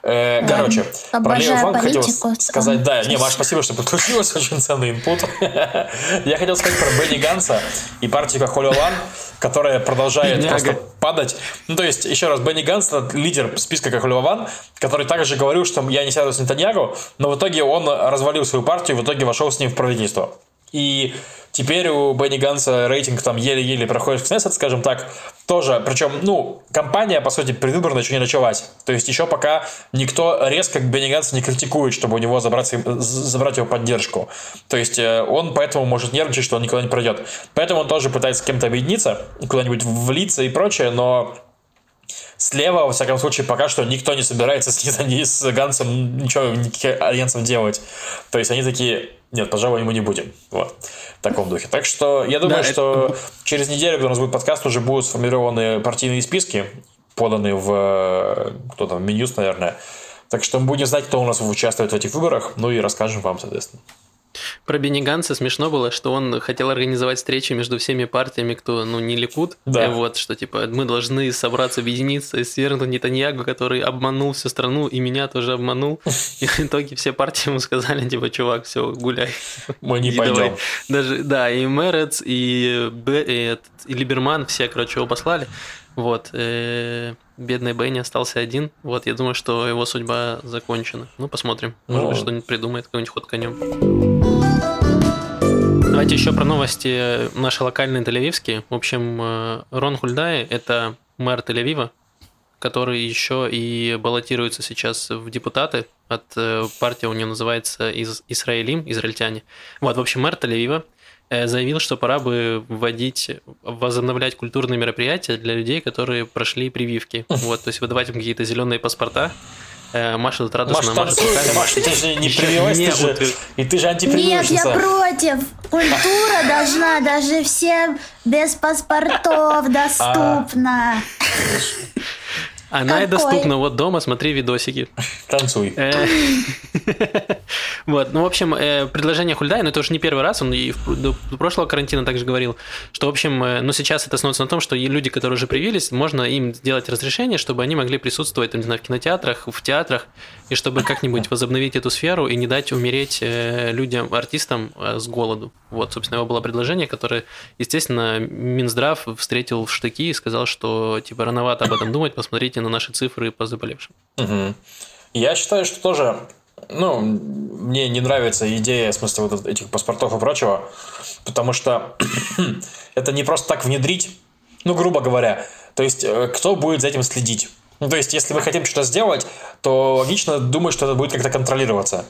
Speaker 3: Э, Короче, про
Speaker 2: Обожаю
Speaker 3: Лео Ван хотел сказать, да, не. Маш, спасибо, что подключилась, очень ценный инпут. Я хотел сказать про Бенни Ганса и партию Кахоли Олан, которая продолжает просто падать. Ну, то есть, еще раз, Бенни Ганс это лидер списка Кахоли Олан, который также говорил, что я не сяду с Нетаньягу, но в итоге он развалил свою партию, в итоге вошел с ним в правительство. И теперь у Бенни Ганса рейтинг там еле-еле проходит в Кнессет, скажем так, тоже. Причем, ну, кампания, по сути, предвыборная еще не началась. То есть еще пока никто резко Бенни Ганса не критикует, чтобы у него забрать, с- забрать его поддержку. То есть э, он поэтому может нервничать, что он никуда не пройдет. Поэтому он тоже пытается с кем-то объединиться, куда-нибудь влиться и прочее, но Слева, во всяком случае, пока что никто не собирается с, с Гансом ничего, никаких альянсов делать. То есть они такие, нет, пожалуй, мы не будем. Вот. В таком духе. Так что я думаю,
Speaker 1: Да,
Speaker 3: что через неделю, когда у нас будет подкаст, уже будут сформированы партийные списки, поданы в э, кто там, Минюс, наверное. Так что мы будем знать, кто у нас участвует в этих выборах, ну и расскажем вам, соответственно.
Speaker 1: Про Бенни Ганса смешно было, что он хотел организовать встречи между всеми партиями, кто, ну, не ликут.
Speaker 3: Да.
Speaker 1: Э, Вот, что, типа, мы должны собраться, объединиться и свергнуть Нетаньягу, который обманул всю страну, и меня тоже обманул. И в итоге все партии ему сказали, типа, чувак, все, гуляй.
Speaker 3: Мы не
Speaker 1: давай.
Speaker 3: пойдем.
Speaker 1: Даже, да, и Мерец, и, Б- и, и Либерман, все, короче, его послали. Вот. э, бедный Бенни остался один. Вот, я думаю, что его судьба закончена. Ну, посмотрим. Может
Speaker 3: Ну.
Speaker 1: быть, что-нибудь придумает, какой-нибудь ход конем. Давайте еще про новости наши локальные тель-авивские. В общем, э, Рон Хульдай – это мэр Тель-Авива, который еще и баллотируется сейчас в депутаты от э, партии, у него называется из Израилим, израильтяне. Вот, в общем, мэр Тель-Авива заявил, что пора бы вводить, возобновлять культурные мероприятия для людей, которые прошли прививки. Вот, то есть выдавать им какие-то зеленые паспорта. Э, Маша тут радостно
Speaker 3: Маш,
Speaker 1: машет
Speaker 3: танцуй,
Speaker 1: руками.
Speaker 3: Маш, ты же не привилась,
Speaker 1: не
Speaker 3: ты же, и ты же
Speaker 2: Нет, я
Speaker 3: антипрививочница.
Speaker 2: против. Культура должна даже всем без паспортов доступна.
Speaker 1: Она и
Speaker 2: Какой?
Speaker 1: доступна. Вот дома смотри видосики.
Speaker 3: Танцуй.
Speaker 1: Э, Вот, ну, в общем, э, предложение Хульдая, но это уже не первый раз, он и в- до прошлого карантина также говорил, что, в общем, э, ну, сейчас это становится на том, что люди, которые уже привились, можно им сделать разрешение, чтобы они могли присутствовать, там, не знаю, в кинотеатрах, в театрах, и чтобы как-нибудь возобновить эту сферу и не дать умереть людям, артистам с голоду. Вот, собственно, его было предложение, которое, естественно, Минздрав встретил в штыки и сказал, что, типа, рановато об этом думать, посмотрите на наши цифры по заболевшим.
Speaker 3: Мгм. Я считаю, что тоже, ну, мне не нравится идея, в смысле, вот этих паспортов и прочего, потому что это не просто так внедрить, ну, грубо говоря. То есть, э, кто будет за этим следить? Ну, то есть, если мы хотим что-то сделать, то логично думать, что это будет как-то контролироваться.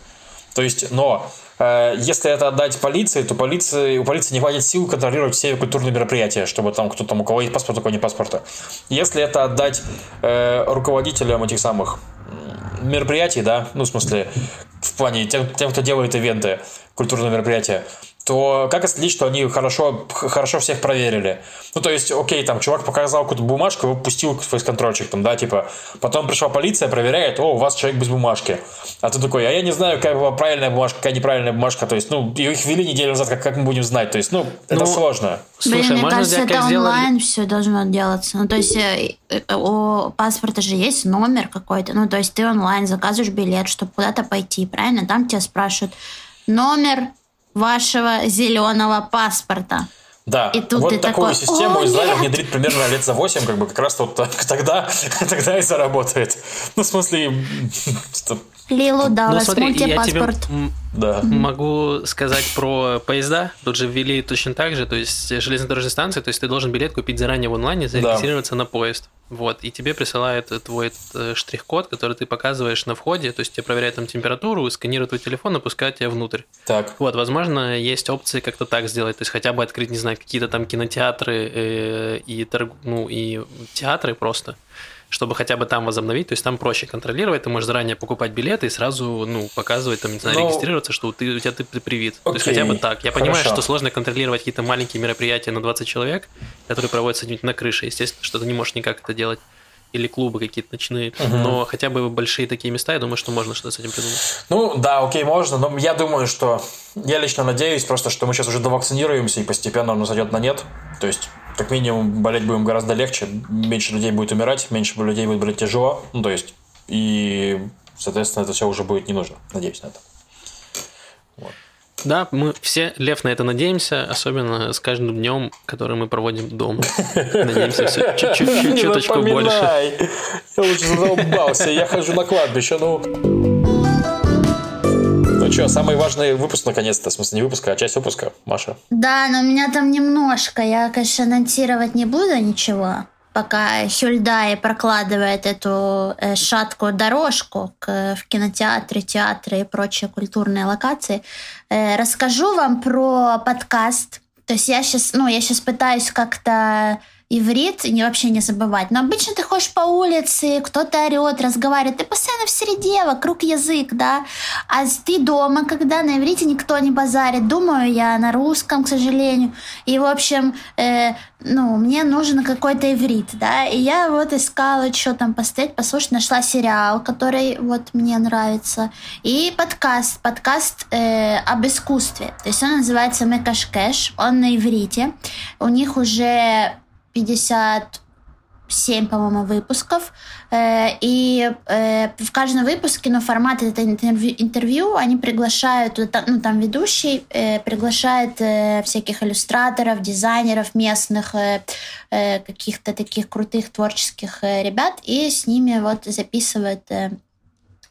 Speaker 3: То есть, но э, если это отдать полиции, то полиции, у полиции не хватит сил контролировать все культурные мероприятия, чтобы там кто там, у кого есть паспорт, у кого нет паспорта. Если это отдать э, руководителям этих самых мероприятий, да, ну, в смысле, в плане тем, тем кто делает ивенты, культурные мероприятия, то как отследить, что они хорошо, хорошо всех проверили? Ну, то есть, окей, там, чувак показал какую-то бумажку, его пустил фейс-контрольчик, там, да, типа, потом пришла полиция, проверяет, о, у вас человек без бумажки. А ты такой, а я не знаю, какая была правильная бумажка, какая неправильная бумажка, то есть, ну, их ввели неделю назад, как, как мы будем знать, то есть, ну, это ну, сложно.
Speaker 2: Слушай, Блин, мне кажется, это онлайн сделали... все должно делаться. Ну, то есть, э, э, у паспорта же есть номер какой-то, ну, то есть, ты онлайн заказываешь билет, чтобы куда-то пойти, правильно? Там тебя спрашивают номер вашего зеленого паспорта.
Speaker 3: Да, и тут вот такую такой, систему Израиль внедрит примерно лет за 8, как бы как раз вот тогда, тогда и заработает. Ну, в смысле,
Speaker 2: Лилу Даллас, ну, я тебе
Speaker 1: да. могу сказать про поезда. Тут же ввели точно так же, то есть железнодорожные станции, то есть ты должен билет купить заранее в онлайне, зарегистрироваться да. на поезд. Вот, и тебе присылают твой э, штрих-код, который ты показываешь на входе, то есть тебе проверяют там температуру, сканируют твой телефон и пускают тебя внутрь.
Speaker 3: Так.
Speaker 1: Вот, возможно, есть опции как-то так сделать, то есть хотя бы открыть, не знаю, какие-то там кинотеатры э, и, торг... ну, и театры просто, чтобы хотя бы там возобновить, то есть там проще контролировать, ты можешь заранее покупать билеты и сразу, ну, показывать, там, не знаю, Но... Ну, регистрироваться, что ты, у тебя ты привит. Окей. То есть хотя бы так. Я Хорошо. понимаю, что сложно контролировать какие-то маленькие мероприятия на 20 человек, которые проводятся на крыше, естественно, что ты не можешь никак это делать или клубы какие-то ночные, угу. но хотя бы большие такие места, я думаю, что можно что-то с этим придумать.
Speaker 3: Ну, да, окей, можно, но я думаю, что я лично надеюсь просто, что мы сейчас уже довакцинируемся и постепенно оно зайдет на нет. То есть как минимум болеть будем гораздо легче, меньше людей будет умирать, меньше людей будет болеть тяжело, ну то есть и соответственно это все уже будет не нужно, надеюсь на это.
Speaker 1: Вот. Да, мы все, Лев, на это надеемся, особенно с каждым днем, который мы проводим дома. Надеемся все чуть-чуть, чуточку больше.
Speaker 3: Я уже задолбался, я хожу на кладбище, ну... Ну что, самый важный выпуск наконец-то, в смысле не выпуск, а часть выпуска, Маша.
Speaker 2: Да, но меня там немножко, я, конечно, анонсировать не буду ничего, пока Хюльдай прокладывает эту э, шаткую дорожку к, в кинотеатре, театры и прочие культурные локации. Э, расскажу вам про подкаст. То есть я сейчас, ну, я сейчас пытаюсь как-то иврит не вообще не забывать. Но обычно ты ходишь по улице, кто-то орет, разговаривает, ты постоянно в среде, вокруг язык, да. А ты дома, когда на иврите никто не базарит. Думаю я на русском, к сожалению. И, в общем, э, ну, мне нужен какой-то иврит, да. И я вот искала, что там посмотреть, послушать, нашла сериал, который вот мне нравится. И подкаст, подкаст э, об искусстве. То есть он называется Мекашкеш, он на иврите. У них уже 57, по-моему, выпусков. Э, и э, в каждом выпуске, но формат это интервью, они приглашают, ну там ведущий э, приглашает всяких иллюстраторов, дизайнеров местных, каких-то таких крутых творческих ребят, и с ними вот записывает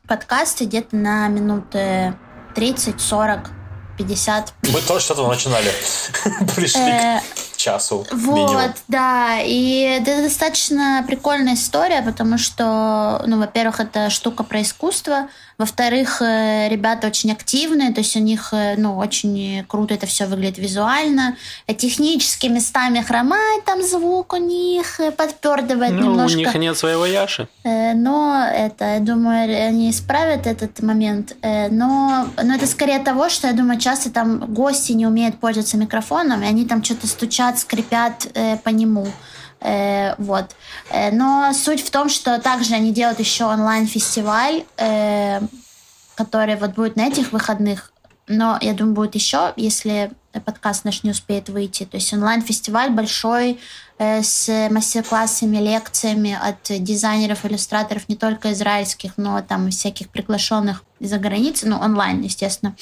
Speaker 2: подкасты где-то на минуты 30, 40, 50.
Speaker 3: Мы тоже с этого начинали. Пришли часу.
Speaker 2: Вот, да. И это достаточно прикольная история, потому что, ну, во-первых, это штука про искусство. Во-вторых, э, ребята очень активные, то есть у них, э, ну, очень круто это все выглядит визуально. Технически местами хромает там звук у них, э, подпердывает ну, немножко.
Speaker 1: у них нет своего Яши.
Speaker 2: Но это, я думаю, они исправят этот момент. Но, но это скорее того, что, я думаю, часто там гости не умеют пользоваться микрофоном, и они там что-то стучат, скрипят по нему. Э, вот. Э, но суть в том, что также они делают еще онлайн-фестиваль, э, который вот будет на этих выходных. Но я думаю, будет еще, если подкаст наш не успеет выйти. То есть онлайн-фестиваль большой э, с мастер-классами, лекциями от дизайнеров, иллюстраторов не только израильских, но там всяких приглашенных из-за границы, ну онлайн, естественно.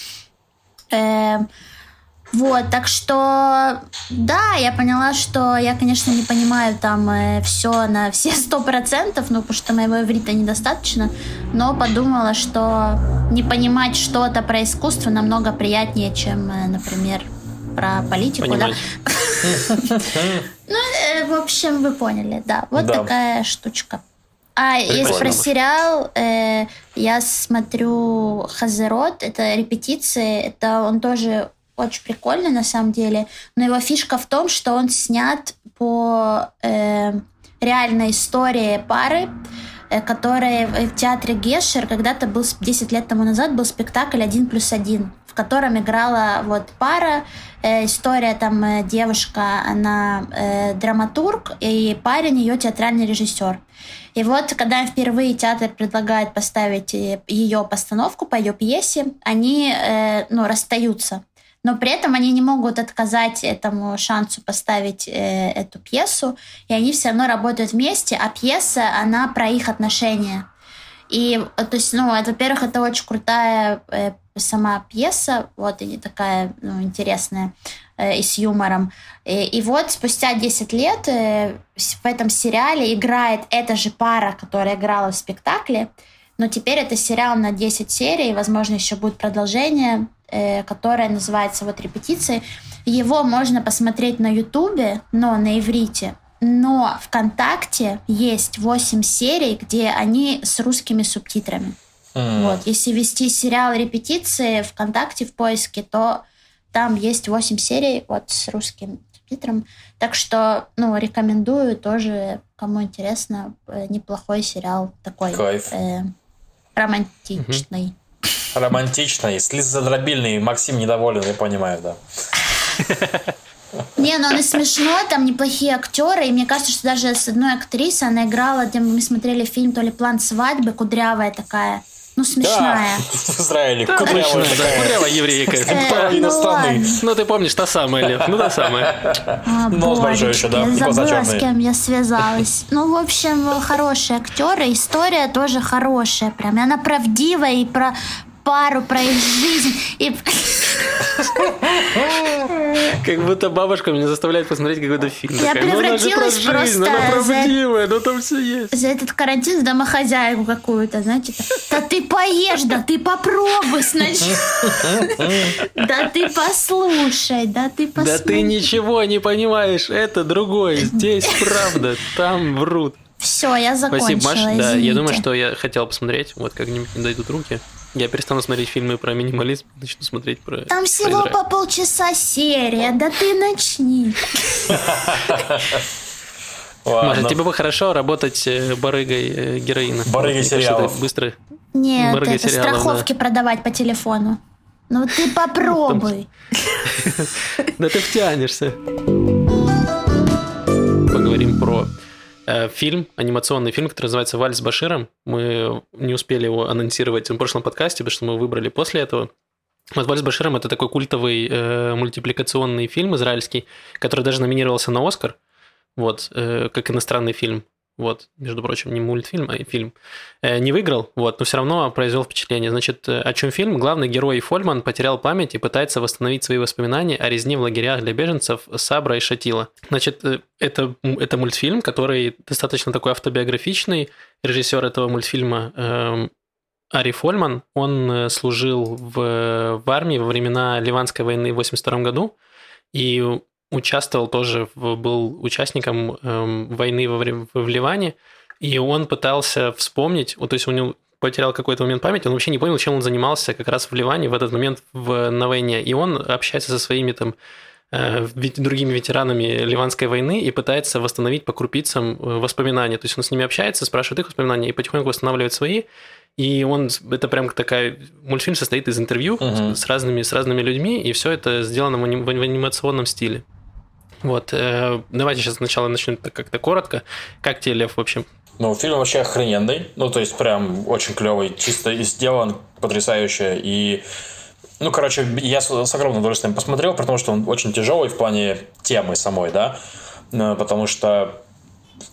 Speaker 2: Э, вот, так что, да, я поняла, что я, конечно, не понимаю там э, все на все сто процентов, ну, потому что моего иврита недостаточно, но подумала, что не понимать что-то про искусство намного приятнее, чем, э, например, про политику, Понимать. да. Ну, э, в общем, вы поняли, да. Вот такая штучка. А если про сериал, э, я смотрю Хазерот, это репетиции, это он тоже очень прикольный на самом деле, но его фишка в том, что он снят по э, реальной истории пары, э, которая в театре Гешер когда-то был, с- 10 лет тому назад был спектакль «Один плюс один», в котором играла вот пара, э, история там э, девушка, она э, драматург, и парень ее театральный режиссер. И вот, когда впервые театр предлагает поставить э, ее постановку по ее пьесе, они э, ну, расстаются. Но при этом они не могут отказать этому шансу поставить э, эту пьесу, и они все равно работают вместе, а пьеса, она про их отношения. И, э, то есть, ну, это, во-первых, это очень крутая э, сама пьеса, вот, и такая, ну, интересная, э, и с юмором. И, и вот спустя 10 лет э, в этом сериале играет эта же пара, которая играла в спектакле, но теперь это сериал на 10 серий, возможно, еще будет продолжение, э, которое называется вот «Репетиции». Его можно посмотреть на Ютубе, но на иврите. Но ВКонтакте есть 8 серий, где они с русскими субтитрами. Вот. Если вести сериал «Репетиции» ВКонтакте в поиске, то там есть 8 серий вот с русским субтитром. Так что, ну, рекомендую тоже, кому интересно, э, неплохой сериал такой.
Speaker 3: Кайф.
Speaker 2: э, романтичный.
Speaker 3: Романтичный, слезодробильный. Максим недоволен, я понимаю, да.
Speaker 2: Не, ну он и смешной, там неплохие актеры, и мне кажется, что даже с одной актрисой она играла, где мы смотрели фильм то ли «План свадьбы», кудрявая такая, ну, смешная.
Speaker 3: Да, в Израиле.
Speaker 1: Да,
Speaker 3: Кудрявая
Speaker 1: да,
Speaker 3: такая.
Speaker 1: кудрявая еврейка.
Speaker 2: Э,
Speaker 3: половина
Speaker 2: ну
Speaker 3: страны.
Speaker 1: Ну, ты помнишь, та самая, Лев. Ну, та самая.
Speaker 2: А,
Speaker 3: Нос большой еще, да,
Speaker 2: я
Speaker 3: глаза
Speaker 2: забыла, с кем я связалась. Ну, в общем, хорошие актеры, история тоже хорошая, прям. Она правдивая и про пару, про их жизнь. И...
Speaker 1: Как будто бабушка меня заставляет посмотреть какой-то фильм.
Speaker 2: Я
Speaker 1: Такая, ну, она же про
Speaker 2: превратилась
Speaker 1: жизнь, она
Speaker 2: просто за-
Speaker 1: правдивая, ну там все есть.
Speaker 2: За этот карантин в домохозяйку какую-то, знаете. Да ты поешь, да ты попробуй сначала. Да ты послушай, да ты
Speaker 1: Да
Speaker 2: послушай.
Speaker 1: ты ничего не понимаешь, это другое, здесь правда, там врут.
Speaker 2: Все, я закончила,
Speaker 1: Спасибо, Маш. Да, я думаю, что я хотел посмотреть, вот как-нибудь не дойдут руки. Я перестану смотреть фильмы про минимализм, начну смотреть про...
Speaker 2: Там
Speaker 1: про
Speaker 2: всего
Speaker 1: Израиль.
Speaker 2: по полчаса серия, да ты начни.
Speaker 1: Маша,
Speaker 3: Ладно.
Speaker 1: тебе бы хорошо работать э, барыгой э, героина.
Speaker 3: Барыгой сериалов.
Speaker 1: Быстро.
Speaker 2: Нет,
Speaker 1: Барыга
Speaker 2: это
Speaker 1: сериалов,
Speaker 2: страховки продавать по телефону. Ну ты попробуй.
Speaker 1: Да ты втянешься. Поговорим про фильм, анимационный фильм, который называется «Вальс с Баширом». Мы не успели его анонсировать в прошлом подкасте, потому что мы выбрали после этого. Вот «Вальс с Баширом» — это такой культовый э, мультипликационный фильм израильский, который даже номинировался на «Оскар», вот, э, как иностранный фильм. Вот, между прочим, не мультфильм, а фильм. Э, не выиграл, вот, но все равно произвел впечатление. Значит, э, о чем фильм? Главный герой Фольман потерял память и пытается восстановить свои воспоминания о резне в лагерях для беженцев Сабра и Шатила. Значит, э, это, это мультфильм, который достаточно такой автобиографичный. Режиссер этого мультфильма эм, Ари Фольман, он служил в, в армии во времена Ливанской войны в 82 году и участвовал тоже, был участником эм, войны во время, в Ливане, и он пытался вспомнить, вот, то есть у него потерял какой-то момент памяти, он вообще не понял, чем он занимался как раз в Ливане в этот момент в, на войне, и он общается со своими там э, другими ветеранами Ливанской войны и пытается восстановить по крупицам э, воспоминания. То есть он с ними общается, спрашивает их воспоминания и потихоньку восстанавливает свои. И он, это прям такая, мультфильм состоит из интервью с, с разными, с разными людьми, и все это сделано в, аним- в анимационном стиле. Вот, э, давайте сейчас сначала начнем как-то коротко. Как тебе, Лев, вообще?
Speaker 3: Ну, фильм вообще охрененный. Ну, то есть, прям очень клевый, чисто и сделан потрясающе. И, ну, короче, я с, с огромным удовольствием посмотрел, потому что он очень тяжелый в плане темы самой, да. Ну, Потому что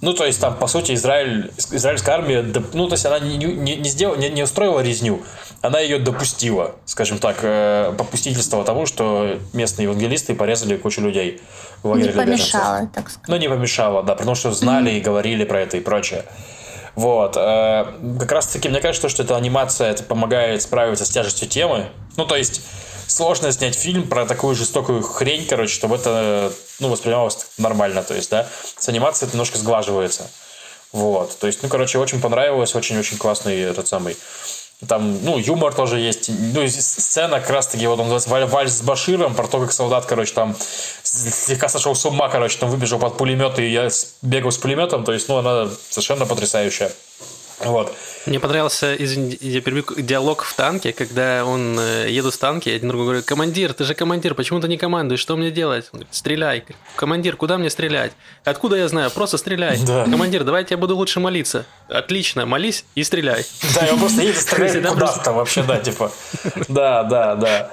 Speaker 3: ну, то есть там, по сути, Израиль, израильская армия, ну, то есть она не, не, не, сделала, не, не устроила резню, она ее допустила, скажем так, э, попустительство тому, что местные евангелисты порезали кучу людей в лагере
Speaker 2: Не
Speaker 3: беженцев.
Speaker 2: помешало, так сказать.
Speaker 3: Ну, не помешало, да, потому что знали и говорили про это и прочее. Вот. э, Как раз-таки, мне кажется, что эта анимация это помогает справиться с тяжестью темы. Ну, то есть, сложно снять фильм про такую жестокую хрень, короче, чтобы это, ну, воспринималось нормально, то есть, да. С анимацией это немножко сглаживается. Вот. То есть, ну, короче, очень понравилось, очень-очень классный этот самый там, ну, юмор тоже есть. Ну, сцена как раз-таки, вот он называется «Вальс с Баширом», про то, как солдат, короче, там слегка сошел с ума, короче, там выбежал под пулемет, и я бегал с пулеметом. То есть, ну, она совершенно потрясающая. Вот.
Speaker 1: Мне понравился извините, я перебью, диалог в танке, когда он э, едут в танке, один другой говорит, командир, ты же командир, почему ты не командуешь, что мне делать? Он говорит, стреляй. Командир, куда мне стрелять? Откуда я знаю? Просто стреляй. Да. Командир, давайте я буду лучше молиться. Отлично, молись и стреляй.
Speaker 3: Да, он просто едет стреляет куда-то вообще, да, типа. Да, да, да.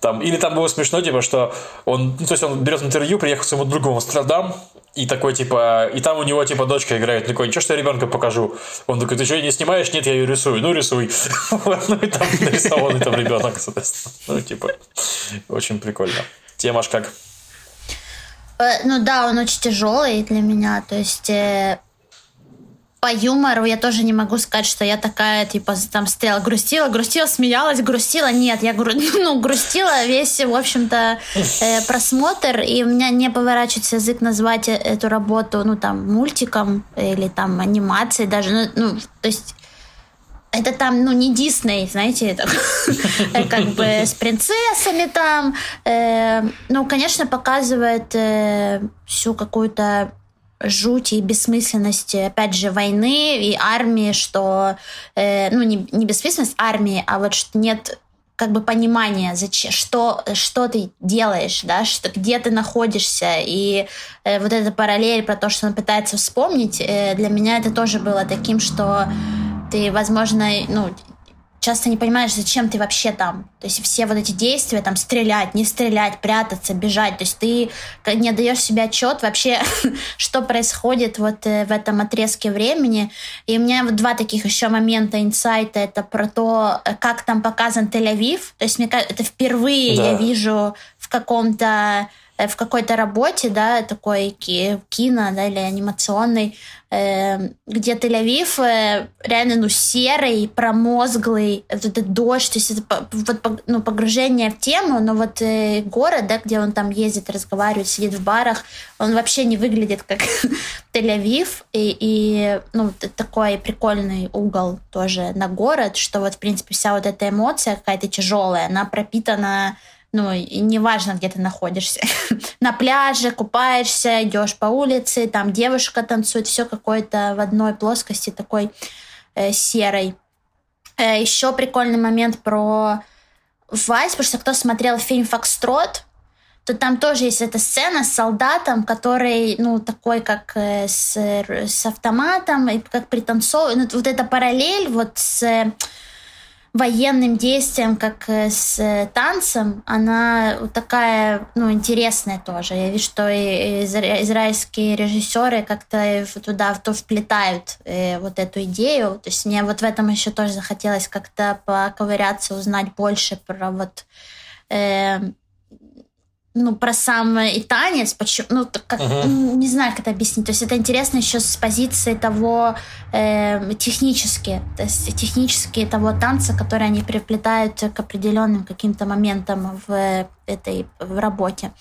Speaker 3: Там, или там было смешно, типа, что он, ну, то есть он берет интервью, приехал к своему другу в Амстердам, и такой, типа, и там у него, типа, дочка играет, такой, ничего, что я ребенка покажу. Он такой, ты что, не снимаешь? Нет, я ее рисую. Ну, рисуй. Ну, и там нарисованный там ребенок, соответственно. Ну, типа, очень прикольно. Тема как?
Speaker 2: Э, ну да, он очень тяжелый для меня. То есть э, по юмору я тоже не могу сказать, что я такая, типа, там стояла, грустила, грустила, смеялась, грустила. Нет, я гру... ну, грустила весь, в общем-то, э, просмотр, и у меня не поворачивается язык назвать э, эту работу, ну, там, мультиком или там анимацией даже. Ну, ну то есть это там, ну, не Дисней, знаете, это как бы с принцессами там. Э, ну, конечно, показывает э, всю какую-то жуть и бессмысленность, опять же, войны и армии, что, э, ну, не, не бессмысленность армии, а вот что нет как бы понимания, зачем, что, что ты делаешь, да, что, где ты находишься. И э, вот эта параллель про то, что он пытается вспомнить, э, для меня это тоже было таким, что ты, возможно, ну, часто не понимаешь, зачем ты вообще там. То есть все вот эти действия, там, стрелять, не стрелять, прятаться, бежать. То есть ты не даешь себе отчет вообще, что происходит вот э, в этом отрезке времени. И у меня вот два таких еще момента инсайта. Это про то, э, как там показан Тель-Авив. То есть мне кажется, это впервые да. я вижу в каком-то в какой-то работе, да, такой кино, да, или анимационной, э, где Тель-Авив э, реально, ну, серый, промозглый, этот дождь, то есть это вот, ну, погружение в тему, но вот э, город, да, где он там ездит, разговаривает, сидит в барах, он вообще не выглядит как Тель-Авив, и, и, ну, такой прикольный угол тоже на город, что вот, в принципе, вся вот эта эмоция какая-то тяжелая, она пропитана ну, неважно, где ты находишься. На пляже купаешься, идешь по улице, там девушка танцует, все какое-то в одной плоскости такой э, серой. Э, еще прикольный момент про Вайс, потому что кто смотрел фильм «Фокстрот», то там тоже есть эта сцена с солдатом, который, ну, такой, как э, с, с автоматом, и как пританцовывает. Ну, вот эта параллель вот с военным действием, как э, с э, танцем, она такая, ну, интересная тоже. Я вижу, что и израильские режиссеры как-то туда в то вплетают э, вот эту идею. То есть мне вот в этом еще тоже захотелось как-то поковыряться, узнать больше про вот э, ну, про сам и танец, почему, ну, как, uh-huh. не знаю, как это объяснить. То есть это интересно еще с позиции того э, технически, то есть технически того танца, который они приплетают к определенным каким-то моментам в этой в работе.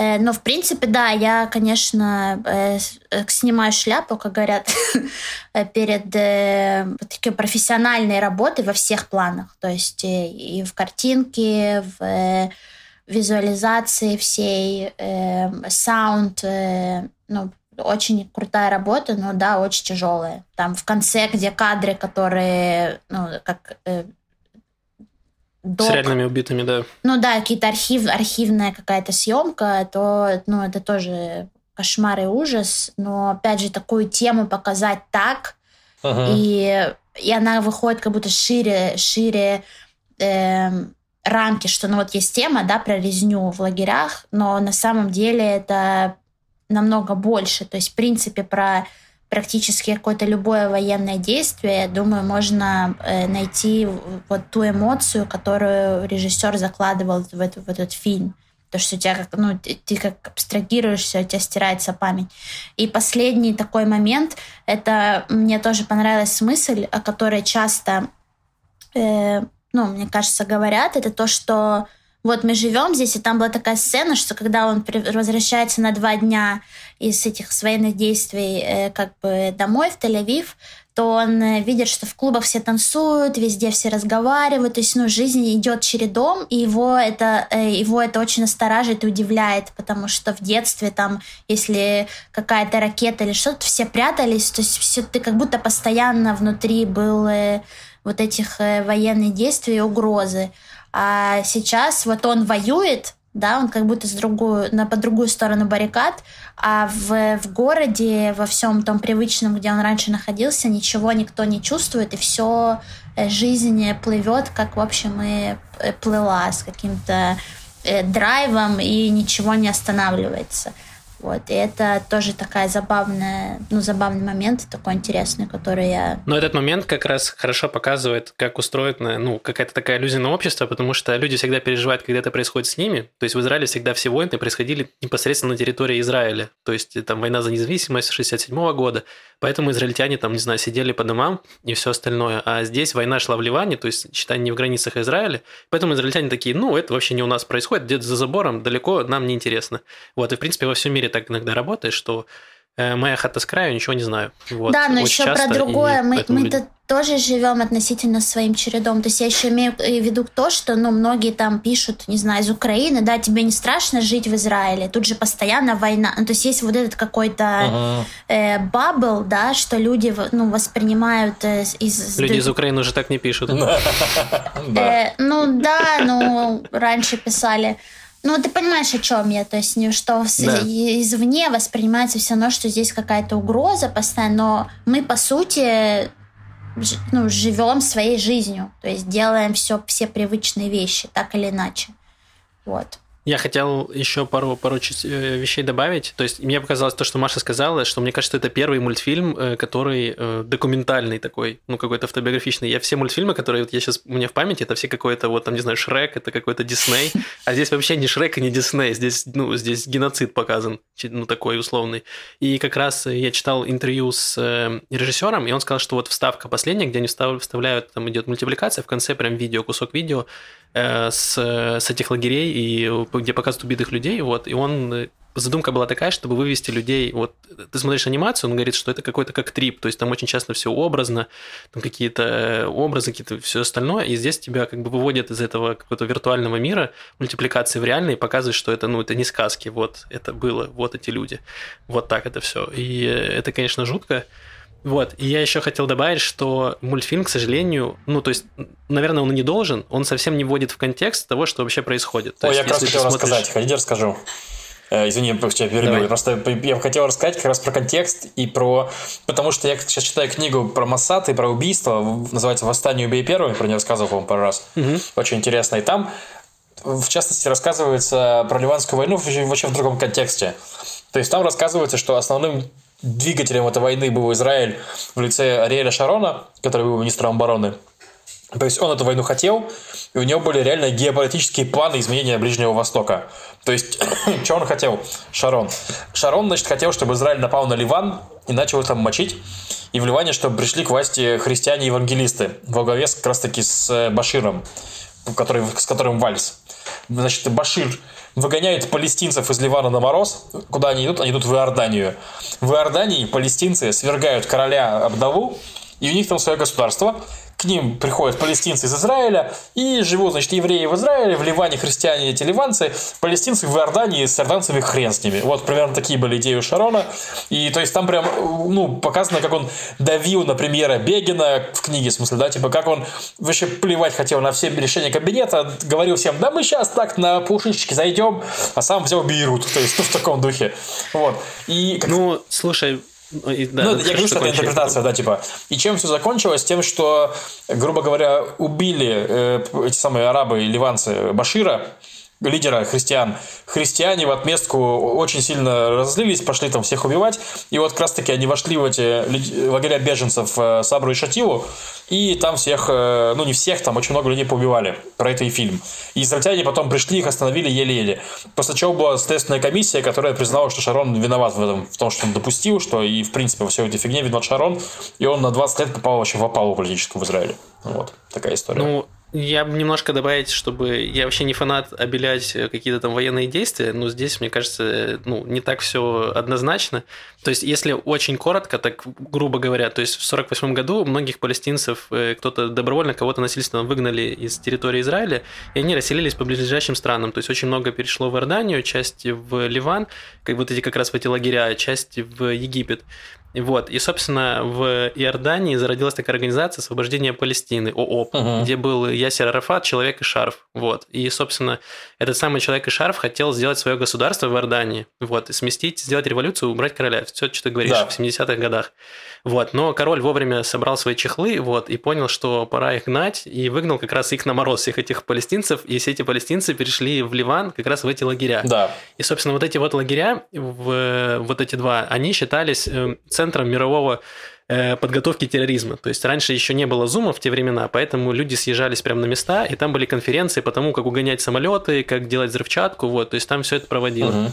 Speaker 2: Э, но, в принципе, да, я, конечно, э, э, снимаю шляпу, как говорят, перед такой профессиональной работой во всех планах. То есть и в картинке, в визуализации всей, э, саунд, э, ну, очень крутая работа, но да, очень тяжелая. Там в конце, где кадры, которые, ну, как э,
Speaker 1: док, С реальными убитыми, да.
Speaker 2: Ну да, какие-то архив, архивная какая-то съемка, то, ну, это тоже кошмар и ужас. Но, опять же, такую тему показать так, ага. и, и она выходит как будто шире, шире э, рамки, что ну вот есть тема, да, про резню в лагерях, но на самом деле это намного больше. То есть, в принципе, про практически какое-то любое военное действие, я думаю, можно э, найти вот ту эмоцию, которую режиссер закладывал в, эту, в этот фильм. То, что у тебя как, ну, ты как абстрагируешься, у тебя стирается память. И последний такой момент, это мне тоже понравилась мысль, о которой часто э, ну, мне кажется, говорят, это то, что вот мы живем здесь, и там была такая сцена, что когда он возвращается на два дня из этих военных действий э, как бы домой в Тель-Авив, то он э, видит, что в клубах все танцуют, везде все разговаривают, то есть, ну, жизнь идет чередом, и его это, э, его это очень настораживает и удивляет, потому что в детстве там, если какая-то ракета или что-то, все прятались, то есть все, ты как будто постоянно внутри был вот этих военных действий и угрозы. А сейчас вот он воюет, да, он как будто с другую, на, по другую сторону баррикад, а в, в городе, во всем том привычном, где он раньше находился, ничего никто не чувствует, и все э, жизнь плывет, как, в общем, и э, плыла с каким-то э, драйвом, и ничего не останавливается. Вот, и это тоже такая забавная, ну, забавный момент, такой интересный, который я...
Speaker 1: Но этот момент как раз хорошо показывает, как устроена, ну, какая-то такая иллюзия на общество, потому что люди всегда переживают, когда это происходит с ними. То есть в Израиле всегда все войны происходили непосредственно на территории Израиля. То есть там война за независимость 67 года, Поэтому израильтяне там, не знаю, сидели по домам и все остальное. А здесь война шла в Ливане, то есть, считай, не в границах Израиля. Поэтому израильтяне такие, ну, это вообще не у нас происходит, где-то за забором, далеко, нам не интересно. Вот, и, в принципе, во всем мире так иногда работает, что Э, моя хата с краю, ничего не знаю.
Speaker 2: Вот. Да, но еще про другое. Мы, мы-то тоже живем относительно своим чередом. То есть я еще имею в виду то, что ну, многие там пишут, не знаю, из Украины, да, тебе не страшно жить в Израиле, тут же постоянно война. Ну, то есть есть вот этот какой-то ага. э, бабл, да, что люди ну, воспринимают э, из...
Speaker 1: Люди из Украины уже так не пишут.
Speaker 2: Э, ну да, ну раньше писали. Ну, ты понимаешь, о чем я, то есть, что да. извне воспринимается все равно, что здесь какая-то угроза постоянно, но мы, по сути, ну, живем своей жизнью, то есть делаем все, все привычные вещи, так или иначе. Вот.
Speaker 1: Я хотел еще пару, пару э, вещей добавить. То есть мне показалось то, что Маша сказала, что мне кажется, это первый мультфильм, э, который э, документальный такой, ну какой-то автобиографичный. Я все мультфильмы, которые вот я сейчас у меня в памяти, это все какой-то вот там не знаю Шрек, это какой-то Дисней, а здесь вообще не Шрек и не Дисней, здесь ну здесь геноцид показан, ну такой условный. И как раз я читал интервью с режиссером, и он сказал, что вот вставка последняя, где они вставляют, там идет мультипликация, в конце прям видео, кусок видео с, с этих лагерей, и где показывают убитых людей, вот, и он э, задумка была такая, чтобы вывести людей, вот, ты смотришь анимацию, он говорит, что это какой-то как трип, то есть там очень часто все образно, там какие-то э, образы, какие-то все остальное, и здесь тебя как бы выводят из этого какого-то виртуального мира, мультипликации в реальный, и показывают, что это, ну, это не сказки, вот, это было, вот эти люди, вот так это все, и это, конечно, жутко, вот, и я еще хотел добавить, что мультфильм, к сожалению, ну, то есть, наверное, он и не должен, он совсем не вводит в контекст того, что вообще происходит.
Speaker 3: То
Speaker 1: Ой,
Speaker 3: есть, я как раз хотел смотришь... рассказать, хотите расскажу. Э, извини, я тебя перебил. Просто я хотел рассказать как раз про контекст и про... Потому что я сейчас читаю книгу про Массад и про убийство, называется «Восстание убей первый», про нее рассказывал, по-моему, пару раз. Угу. Очень интересно. И там, в частности, рассказывается про Ливанскую войну вообще в другом контексте. То есть там рассказывается, что основным двигателем этой войны был Израиль в лице Ариэля Шарона, который был министром обороны. То есть он эту войну хотел, и у него были реально геополитические планы изменения Ближнего Востока. То есть, что он хотел, Шарон? Шарон, значит, хотел, чтобы Израиль напал на Ливан и начал там мочить. И в Ливане, чтобы пришли к власти христиане-евангелисты во главе как раз-таки с э, Баширом, который, с которым вальс. Значит, Башир выгоняют палестинцев из Ливана на мороз. Куда они идут? Они идут в Иорданию. В Иордании палестинцы свергают короля Абдаву, и у них там свое государство к ним приходят палестинцы из Израиля и живут, значит, евреи в Израиле, в Ливане христиане эти ливанцы, палестинцы в Иордании с иорданцами хрен с ними. Вот примерно такие были идеи у Шарона. И то есть там прям, ну, показано, как он давил на премьера Бегина в книге, в смысле, да, типа, как он вообще плевать хотел на все решения кабинета, говорил всем, да мы сейчас так на пушечки зайдем, а сам взял Бейрут, то есть ну, в таком духе. Вот.
Speaker 1: И... Ну, слушай,
Speaker 3: ну, и, да, ну, я говорю, что это интерпретация, да, типа. И чем все закончилось? Тем, что, грубо говоря, убили э, эти самые арабы и ливанцы Башира, лидера христиан. Христиане в отместку очень сильно разозлились, пошли там всех убивать. И вот как раз таки они вошли в эти лагеря беженцев э, Сабру и Шатилу, и там всех, э, ну не всех, там очень много людей поубивали. Про это и фильм. И израильтяне потом пришли, их остановили еле-еле. После чего была следственная комиссия, которая признала, что Шарон виноват в этом, в том, что он допустил, что и в принципе во всей этой фигне виноват Шарон, и он на 20 лет попал вообще в опалу политическую в Израиле. Вот такая история.
Speaker 1: Ну, Я бы немножко добавить, чтобы я вообще не фанат обелять какие-то там военные действия, но здесь, мне кажется, ну, не так все однозначно. То есть, если очень коротко, так грубо говоря, то есть в 48 году многих палестинцев э, кто-то добровольно кого-то насильственно выгнали из территории Израиля, и они расселились по ближайшим странам. То есть, очень много перешло в Иорданию, часть в Ливан, как вот эти как раз в эти лагеря, часть в Египет. Вот. И, собственно, в Иордании зародилась такая организация освобождения Палестины, ООП, угу. где был Ясер Арафат, человек и шарф. Вот. И, собственно, этот самый человек и шарф хотел сделать свое государство в Иордании. Вот. И сместить, сделать революцию, убрать короля. Все, что ты говоришь, да. в 70-х годах. Вот. Но король вовремя собрал свои чехлы вот, и понял, что пора их гнать, и выгнал как раз их на мороз, всех этих палестинцев. И все эти палестинцы перешли в Ливан как раз в эти лагеря.
Speaker 3: Да.
Speaker 1: И, собственно, вот эти вот лагеря, в, вот эти два, они считались э, центром мирового э, подготовки терроризма. То есть раньше еще не было зума в те времена, поэтому люди съезжались прямо на места, и там были конференции по тому, как угонять самолеты, как делать взрывчатку, вот, то есть там все это проводилось. Угу.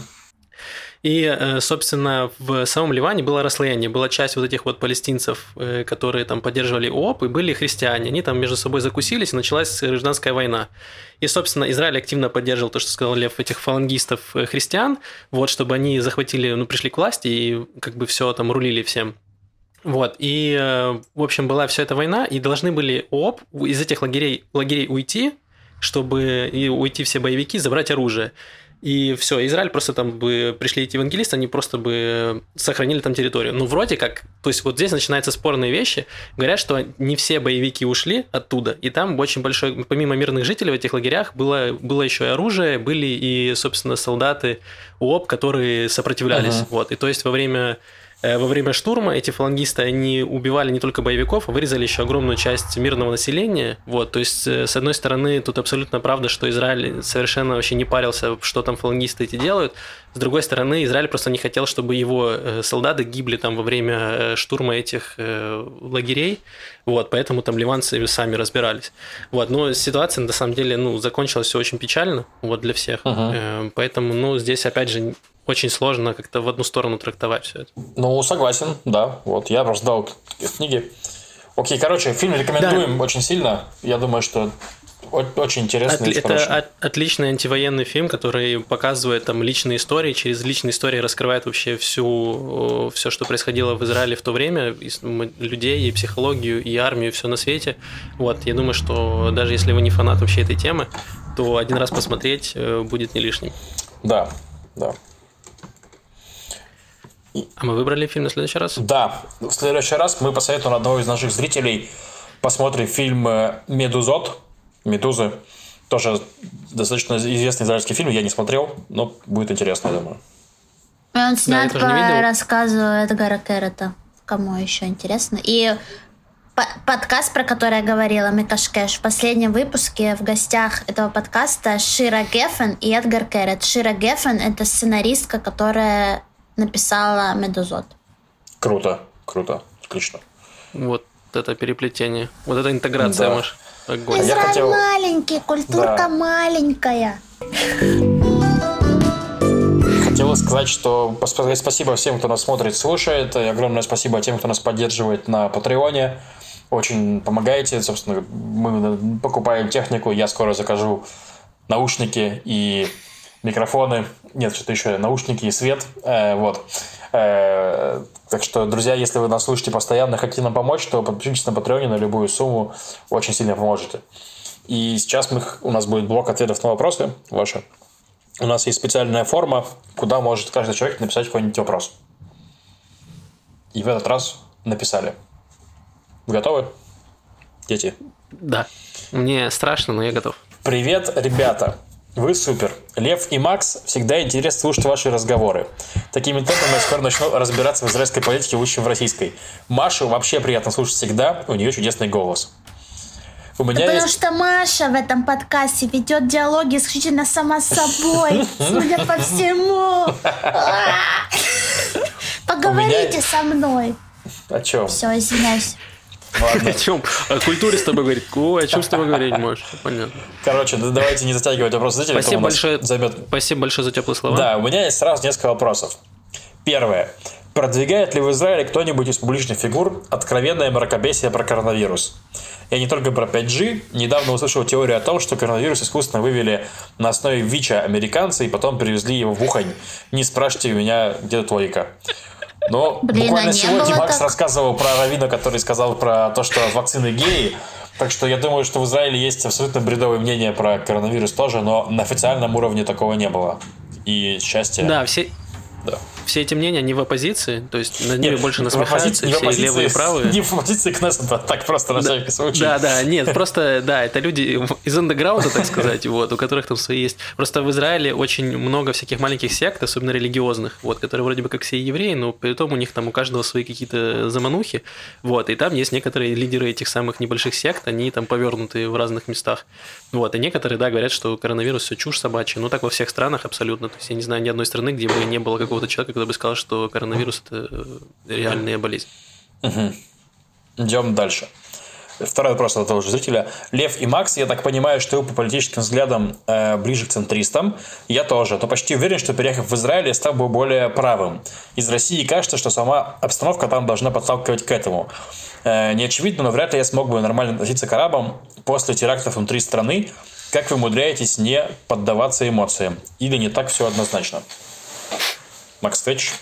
Speaker 1: И, э, собственно, в самом Ливане было расслоение. Была часть вот этих вот палестинцев, э, которые там поддерживали ООП, и были христиане. Они там между собой закусились, и началась гражданская война. И, собственно, Израиль активно поддерживал то, что сказал Лев, этих фалангистов э, христиан, вот, чтобы они захватили, ну, пришли к власти и как бы все там рулили всем. Вот, и, в общем, была вся эта война, и должны были ООП из этих лагерей, лагерей уйти, чтобы и уйти все боевики, забрать оружие. И все, Израиль просто там бы пришли эти евангелисты, они просто бы сохранили там территорию. Ну, вроде как, то есть вот здесь начинаются спорные вещи. Говорят, что не все боевики ушли оттуда, и там очень большой, помимо мирных жителей в этих лагерях, было, было еще и оружие, были и, собственно, солдаты УОП, которые сопротивлялись. Ага. Вот, и то есть во время во время штурма эти фалангисты, они убивали не только боевиков, а вырезали еще огромную часть мирного населения. Вот, то есть, э, с одной стороны, тут абсолютно правда, что Израиль совершенно вообще не парился, что там фалангисты эти делают. С другой стороны, Израиль просто не хотел, чтобы его э, солдаты гибли там во время штурма этих лагерей. Вот, поэтому там ливанцы сами разбирались. Вот, но ситуация на самом деле, ну, закончилась все очень печально, вот, для всех. Uh-huh. Поэтому, ну, здесь, опять же, очень сложно как-то в одну сторону трактовать все это.
Speaker 3: Ну, согласен, да. Вот я раздал книги. Окей, короче, фильм рекомендуем да. очень сильно. Я думаю, что очень интересный.
Speaker 1: От, это от, отличный антивоенный фильм, который показывает там личные истории, через личные истории раскрывает вообще всю все, что происходило в Израиле в то время, и людей, и психологию, и армию, и все на свете. Вот, я думаю, что даже если вы не фанат вообще этой темы, то один раз посмотреть э, будет не лишним.
Speaker 3: Да, да.
Speaker 1: А мы выбрали фильм на следующий раз?
Speaker 3: Да. В следующий раз мы посоветуем одного из наших зрителей посмотрим фильм э, «Медузот». «Медузы». Тоже достаточно известный израильский фильм. Я не смотрел, но будет интересно, я думаю.
Speaker 2: Он снят да, по рассказу Эдгара Керрета. Кому еще интересно. И подкаст, про который я говорила, Микашкеш, в последнем выпуске в гостях этого подкаста Шира Геффен и Эдгар Керрет. Шира Геффен — это сценаристка, которая написала Медузот.
Speaker 3: Круто, круто, отлично.
Speaker 1: Вот это переплетение, вот эта интеграция, да. Маш.
Speaker 2: Огонь. Израиль Я хотел... маленький, культурка да. маленькая.
Speaker 3: Хотелось сказать, что спасибо всем, кто нас смотрит, слушает. И огромное спасибо тем, кто нас поддерживает на Патреоне. Очень помогаете. Собственно, мы покупаем технику. Я скоро закажу наушники и микрофоны, нет, что-то еще, наушники и свет. Э, вот. Э, так что, друзья, если вы нас слушаете постоянно, хотите нам помочь, то подпишитесь на Патреоне на любую сумму, очень сильно поможете. И сейчас мы, у нас будет блок ответов на вопросы ваши. У нас есть специальная форма, куда может каждый человек написать какой-нибудь вопрос. И в этот раз написали. Вы готовы? Дети?
Speaker 1: Да. Мне страшно, но я готов.
Speaker 3: Привет, ребята! Вы супер. Лев и Макс, всегда интересно слушать ваши разговоры. Такими темпами я скоро начну разбираться в израильской политике лучше, чем в российской. Машу вообще приятно слушать всегда, у нее чудесный голос.
Speaker 2: У меня да есть... Потому что Маша в этом подкасте ведет диалоги исключительно сама собой, судя по всему. Поговорите со мной.
Speaker 3: О чем?
Speaker 2: Все, извиняюсь.
Speaker 1: Ладно. О чем? О культуре с тобой говорить. Ой, о чем с тобой говорить можешь? Понятно.
Speaker 3: Короче, давайте не затягивать вопрос зрителей.
Speaker 1: Спасибо большое, займет... Спасибо большое за теплые слова.
Speaker 3: Да, у меня есть сразу несколько вопросов. Первое. Продвигает ли в Израиле кто-нибудь из публичных фигур откровенное мракобесие про коронавирус? Я не только про 5G. Недавно услышал теорию о том, что коронавирус искусственно вывели на основе ВИЧа американцы и потом привезли его в Ухань. Не спрашивайте у меня, где тут логика. Но
Speaker 2: Блин,
Speaker 3: буквально
Speaker 2: а
Speaker 3: сегодня Макс
Speaker 2: так?
Speaker 3: рассказывал про Равина, который сказал про то, что вакцины геи. Так что я думаю, что в Израиле есть абсолютно бредовое мнение про коронавирус тоже, но на официальном уровне такого не было. И счастье.
Speaker 1: Да, все,
Speaker 3: Да.
Speaker 1: все эти мнения не в оппозиции, то есть над ними
Speaker 3: Нет,
Speaker 1: больше насмехаются, все
Speaker 3: оппозиции-
Speaker 1: левые и правые.
Speaker 3: Не в оппозиции к Кнессету, так просто на всякий случай.
Speaker 1: Да, да, нет, просто, да, это люди из андеграунда, так сказать, вот, у которых там свои есть. Просто в Израиле очень много всяких маленьких сект, особенно религиозных, вот, которые вроде бы как все евреи, но при этом у них там у каждого свои какие-то заманухи, вот, и там есть некоторые лидеры этих самых небольших сект, они там повернутые в разных местах, вот, и некоторые, да, говорят, что коронавирус все чушь собачья, ну, так во всех странах абсолютно, то есть я не знаю ни одной страны, где бы не было какого-то человека, который бы сказал, что коронавирус – это э, реальная болезнь.
Speaker 3: Идем дальше. Второй вопрос от того же зрителя. Лев и Макс, я так понимаю, что вы по политическим взглядам э, ближе к центристам. Я тоже. То почти уверен, что переехав в Израиль, я стал бы более правым. Из России кажется, что сама обстановка там должна подталкивать к этому. Э, не очевидно, но вряд ли я смог бы нормально относиться к арабам после терактов внутри страны. Как вы умудряетесь не поддаваться эмоциям? Или не так все однозначно? Макс, ответишь?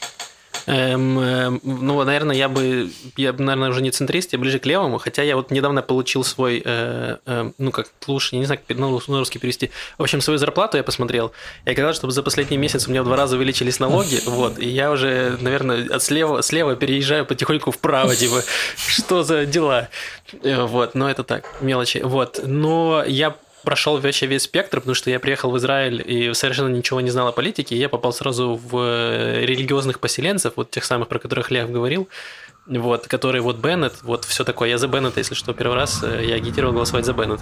Speaker 1: Эм, эм, ну, наверное, я бы, я, бы, наверное, уже не центрист, я ближе к левому, хотя я вот недавно получил свой, э, э, ну, как лучше, я не знаю, как на рус- на русский перевести. В общем, свою зарплату я посмотрел. Я сказал, чтобы за последний месяц у меня в два раза увеличились налоги, вот, и я уже, наверное, от слева, слева переезжаю потихоньку вправо, типа, что за дела? Э, Вот, но это так, мелочи. Вот, но я прошел вообще весь спектр, потому что я приехал в Израиль и совершенно ничего не знал о политике, и я попал сразу в э, религиозных поселенцев, вот тех самых, про которых Лев говорил, вот, которые вот Беннет, вот все такое. Я за Беннета, если что, первый раз э, я агитировал голосовать за Беннет.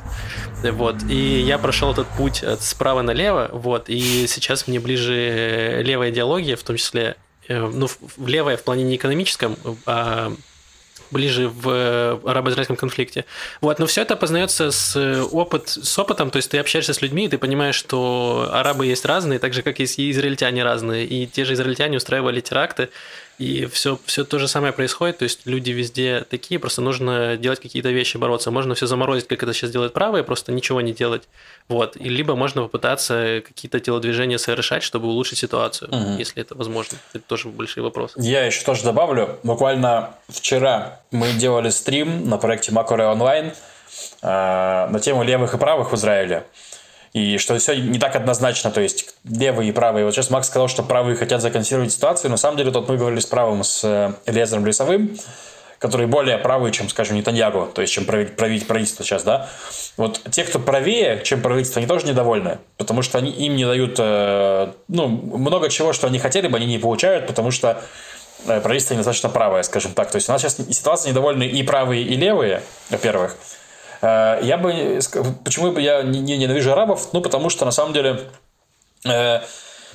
Speaker 1: Вот, и я прошел этот путь от справа налево, вот, и сейчас мне ближе э, левая идеология, в том числе, ну, левая в плане не экономическом, а ближе в э, арабо-израильском конфликте. Вот, но все это познается с, э, опыт, с опытом, то есть ты общаешься с людьми, и ты понимаешь, что арабы есть разные, так же, как и израильтяне разные, и те же израильтяне устраивали теракты, и все, все то же самое происходит, то есть люди везде такие, просто нужно делать какие-то вещи, бороться. Можно все заморозить, как это сейчас делают правые, просто ничего не делать. Вот. И либо можно попытаться какие-то телодвижения совершать, чтобы улучшить ситуацию, если это возможно. Это тоже большие вопросы.
Speaker 3: Я еще тоже добавлю. Буквально вчера мы делали стрим на проекте Макоре онлайн э, на тему левых и правых в Израиле. И что все не так однозначно, то есть левые и правые. Вот сейчас Макс сказал, что правые хотят законсервировать ситуацию. На самом деле, тут мы говорили с правым, с э, Элиезером Лесовым, который более правый, чем, скажем, Нетаньягу, то есть чем прави- прави- правительство сейчас, да. Вот те, кто правее, чем правительство, они тоже недовольны, потому что они, им не дают, э, ну, много чего, что они хотели бы, они не получают, потому что э, правительство недостаточно правое, скажем так. То есть у нас сейчас ситуация недовольны и правые, и левые, во-первых. Э, Я бы... ск- Почему бы я не не ненавижу арабов? Ну, потому что, на самом деле, э,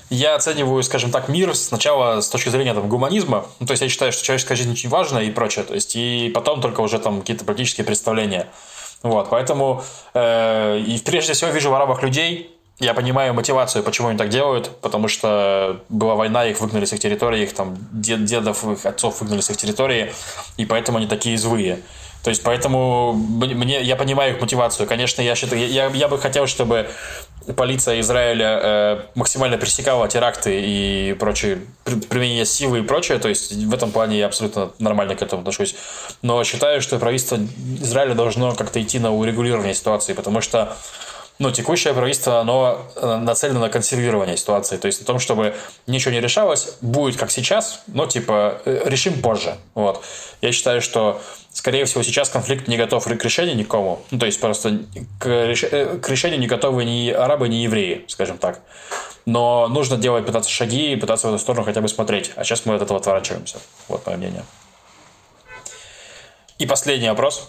Speaker 3: я оцениваю, скажем так, мир сначала с точки зрения там, гуманизма. Ну, то есть я считаю, что человеческая жизнь очень важна и прочее. То есть и потом только уже там какие-то политические представления. Вот, поэтому э, и прежде всего вижу в арабах людей. Я понимаю мотивацию, почему они так делают, потому что была война, их выгнали с их территории, их там дед- дедов, их отцов выгнали с их территории, и поэтому они такие злые. То есть, поэтому мне, я понимаю их мотивацию. Конечно, я считаю, я, я бы хотел, чтобы полиция Израиля э, максимально пресекала теракты и прочие при- применение силы и прочее. То есть в этом плане я абсолютно нормально к этому отношусь. Но считаю, что правительство Израиля должно как-то идти на урегулирование ситуации, потому что ну, текущее правительство, оно э, нацелено на консервирование ситуации, то есть на том, чтобы ничего не решалось, будет как сейчас, но типа э, решим позже. Вот. Я считаю, что скорее всего сейчас конфликт не готов к решению никому, ну, то есть просто к, реш- э, к решению не готовы ни арабы, ни евреи, скажем так. Но нужно делать, пытаться шаги и пытаться в эту сторону хотя бы смотреть. А сейчас мы от этого отворачиваемся. Вот мое мнение. И последний вопрос.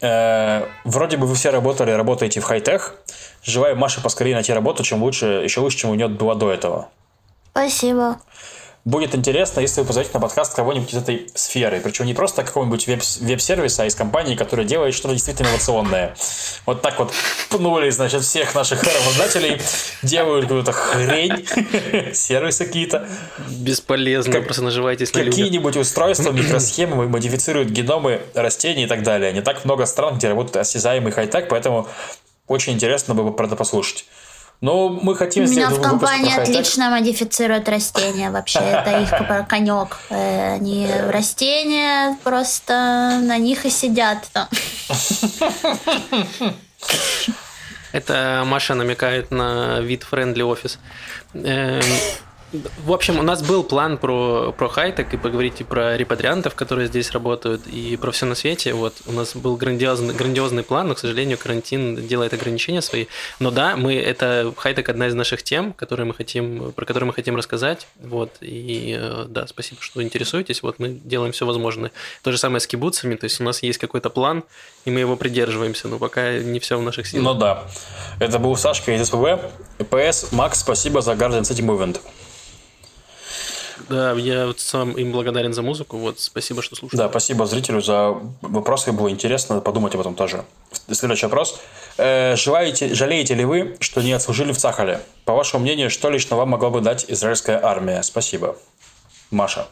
Speaker 3: Вроде бы вы все работали, работаете в хай-тех. Желаю Маше поскорее найти работу, чем лучше, еще лучше, чем у нее было до этого.
Speaker 2: Спасибо.
Speaker 3: будет интересно, если вы позовете на подкаст кого-нибудь из этой сферы. Причем не просто какого-нибудь веб- веб-сервиса, а из компании, которая делает что-то действительно инновационное. Вот так вот пнули, значит, всех наших работодателей, делают какую-то хрень, сервисы какие-то.
Speaker 1: Бесполезно, как, просто наживайтесь на
Speaker 3: Какие-нибудь устройства, микросхемы модифицируют геномы растений и так далее. Не так много стран, где работают осязаемый хай-тек, поэтому очень интересно было бы про это послушать. Но мы хотим
Speaker 2: У меня в компании отлично модифицируют растения. Вообще, это их конек. Э, они растения просто на них и сидят там.
Speaker 1: Это Маша намекает на weed friendly офис. В общем, у нас был план про, про хайтек и поговорить и про репатриантов, которые здесь работают, и про все на свете. Вот у нас был грандиозный, грандиозный план, но, к сожалению, карантин делает ограничения свои. Но да, мы это хайтек одна из наших тем, которые мы хотим, про которые мы хотим рассказать. Вот, и э, да, спасибо, что интересуетесь. Вот мы делаем все возможное. То же самое с кибуцами, то есть у нас есть какой-то план, и мы его придерживаемся, но пока не все в наших силах.
Speaker 3: Ну да. Это был Сашка из СПБ. ПС, Макс, спасибо за Guardian City Movement.
Speaker 1: Да, я сам им благодарен за музыку. Вот, спасибо, что слушали.
Speaker 3: Да, спасибо зрителю за вопросы. Было интересно подумать об этом тоже. Следующий вопрос. Э, желаете, жалеете ли вы, что не отслужили в Цахале? По вашему мнению, что лично вам могла бы дать израильская армия? Спасибо. Маша.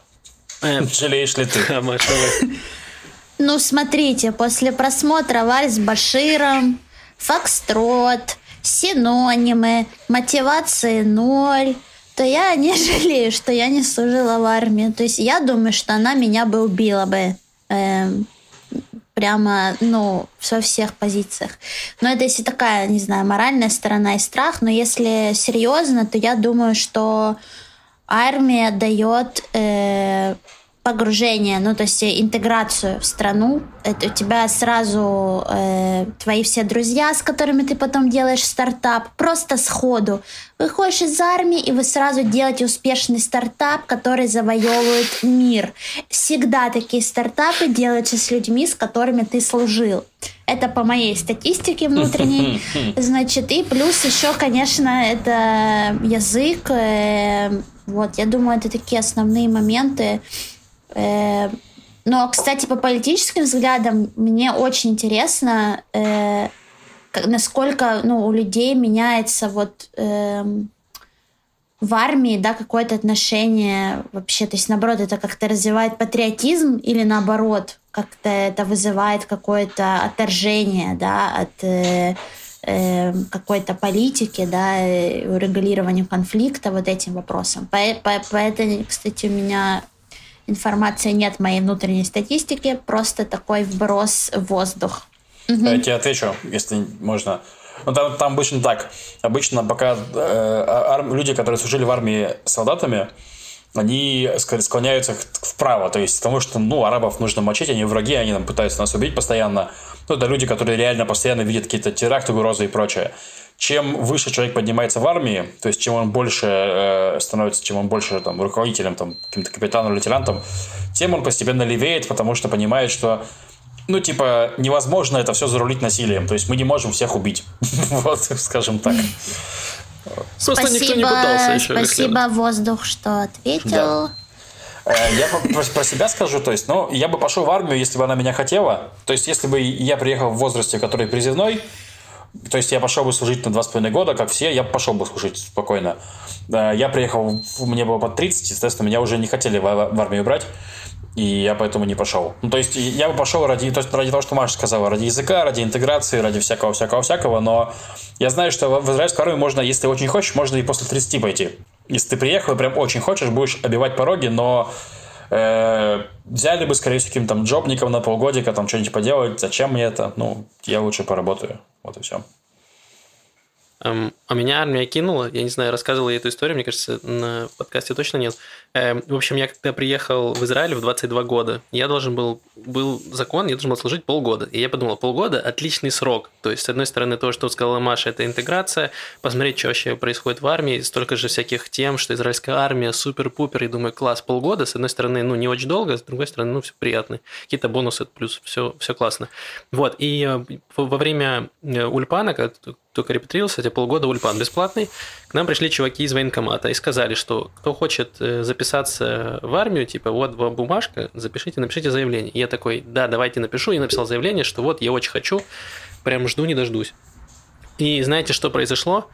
Speaker 3: Э, Жалеешь ли ты? Маша.
Speaker 2: Ну, смотрите, после просмотра «Вальс с Баширом», «Фокстрот», синонимы, мотивации ноль, то я не жалею, что я не служила в армии. То есть я думаю, что она меня бы убила бы. Эм, прямо, ну, во всех позициях. Но это если такая, не знаю, моральная сторона и страх. Но если серьезно, то я думаю, что армия дает э, погружение, ну то есть интеграцию в страну. Это у тебя сразу э, твои все друзья, с которыми ты потом делаешь стартап, просто сходу. Выходишь из армии, и вы сразу делаете успешный стартап, который завоевывает мир. Всегда такие стартапы делаются с людьми, с которыми ты служил. Это по моей статистике внутренней. Значит, и плюс еще, конечно, это язык. Э, вот, я думаю, это такие основные моменты. Э, но, кстати, по политическим взглядам мне очень интересно, э, насколько ну, у людей меняется вот э, в армии да, какое-то отношение вообще. То есть, наоборот, это как-то развивает патриотизм или наоборот, как-то это вызывает какое-то отторжение да, от э, э, какой-то политики, да, урегулирования конфликта вот этим вопросом. Поэтому, кстати, у меня информации нет моей внутренней статистики, просто такой вброс в воздух.
Speaker 3: Угу. Я тебе отвечу, если можно. Ну, там, там обычно так. Обычно пока э, ар- люди, которые служили в армии солдатами, они склоняются вправо, то есть потому что, ну, арабов нужно мочить, они враги, они нам пытаются нас убить постоянно. Ну, это люди, которые реально постоянно видят какие-то теракты, угрозы и прочее чем выше человек поднимается в армии, то есть чем он больше э, становится, чем он больше там, руководителем, там, каким-то капитаном, лейтенантом, тем он постепенно левеет, потому что понимает, что ну, типа, невозможно это все зарулить насилием. То есть мы не можем всех убить. Вот, скажем так.
Speaker 2: Просто спасибо, никто не пытался еще. Спасибо, воздух, что ответил. Да.
Speaker 3: Э, я про, про себя скажу, то есть, ну, я бы пошел в армию, если бы она меня хотела. То есть, если бы я приехал в возрасте, который призывной, то есть я пошел бы служить на два с половиной года, как все, я пошел бы служить спокойно. Я приехал, мне было под 30, естественно, меня уже не хотели в армию брать, и я поэтому не пошел. Ну, то есть я бы пошел ради, то есть ради того, что Маша сказала, ради языка, ради интеграции, ради всякого-всякого-всякого, но я знаю, что в израильскую армию можно, если очень хочешь, можно и после 30 пойти. Если ты приехал и прям очень хочешь, будешь обивать пороги, но Э, взяли бы, скорее всего, каким-то там джобником на полгодика, там что-нибудь поделать. Зачем мне это? Ну, я лучше поработаю. Вот и все.
Speaker 1: Um, а меня армия кинула. Я не знаю, рассказывал я эту историю, мне кажется, на подкасте точно нет. Um, в общем, я когда приехал в Израиль в 22 года, я должен был, был закон, я должен был служить полгода. И я подумал, полгода – отличный срок. То есть, с одной стороны, то, что сказала Маша, это интеграция, посмотреть, что вообще происходит в армии, столько же всяких тем, что израильская армия супер-пупер, и думаю, класс, полгода, с одной стороны, ну, не очень долго, с другой стороны, ну, все приятно. Какие-то бонусы плюс, все, все классно. Вот, и э, во время э, Ульпана, только репатрировался, эти полгода ульпан бесплатный. К нам пришли чуваки из военкомата и сказали, что кто хочет э, записаться в армию, типа, вот бумажка, запишите, напишите заявление. И я такой, да, давайте напишу. И написал заявление, что вот я очень хочу, прям жду, не дождусь. И знаете, что произошло?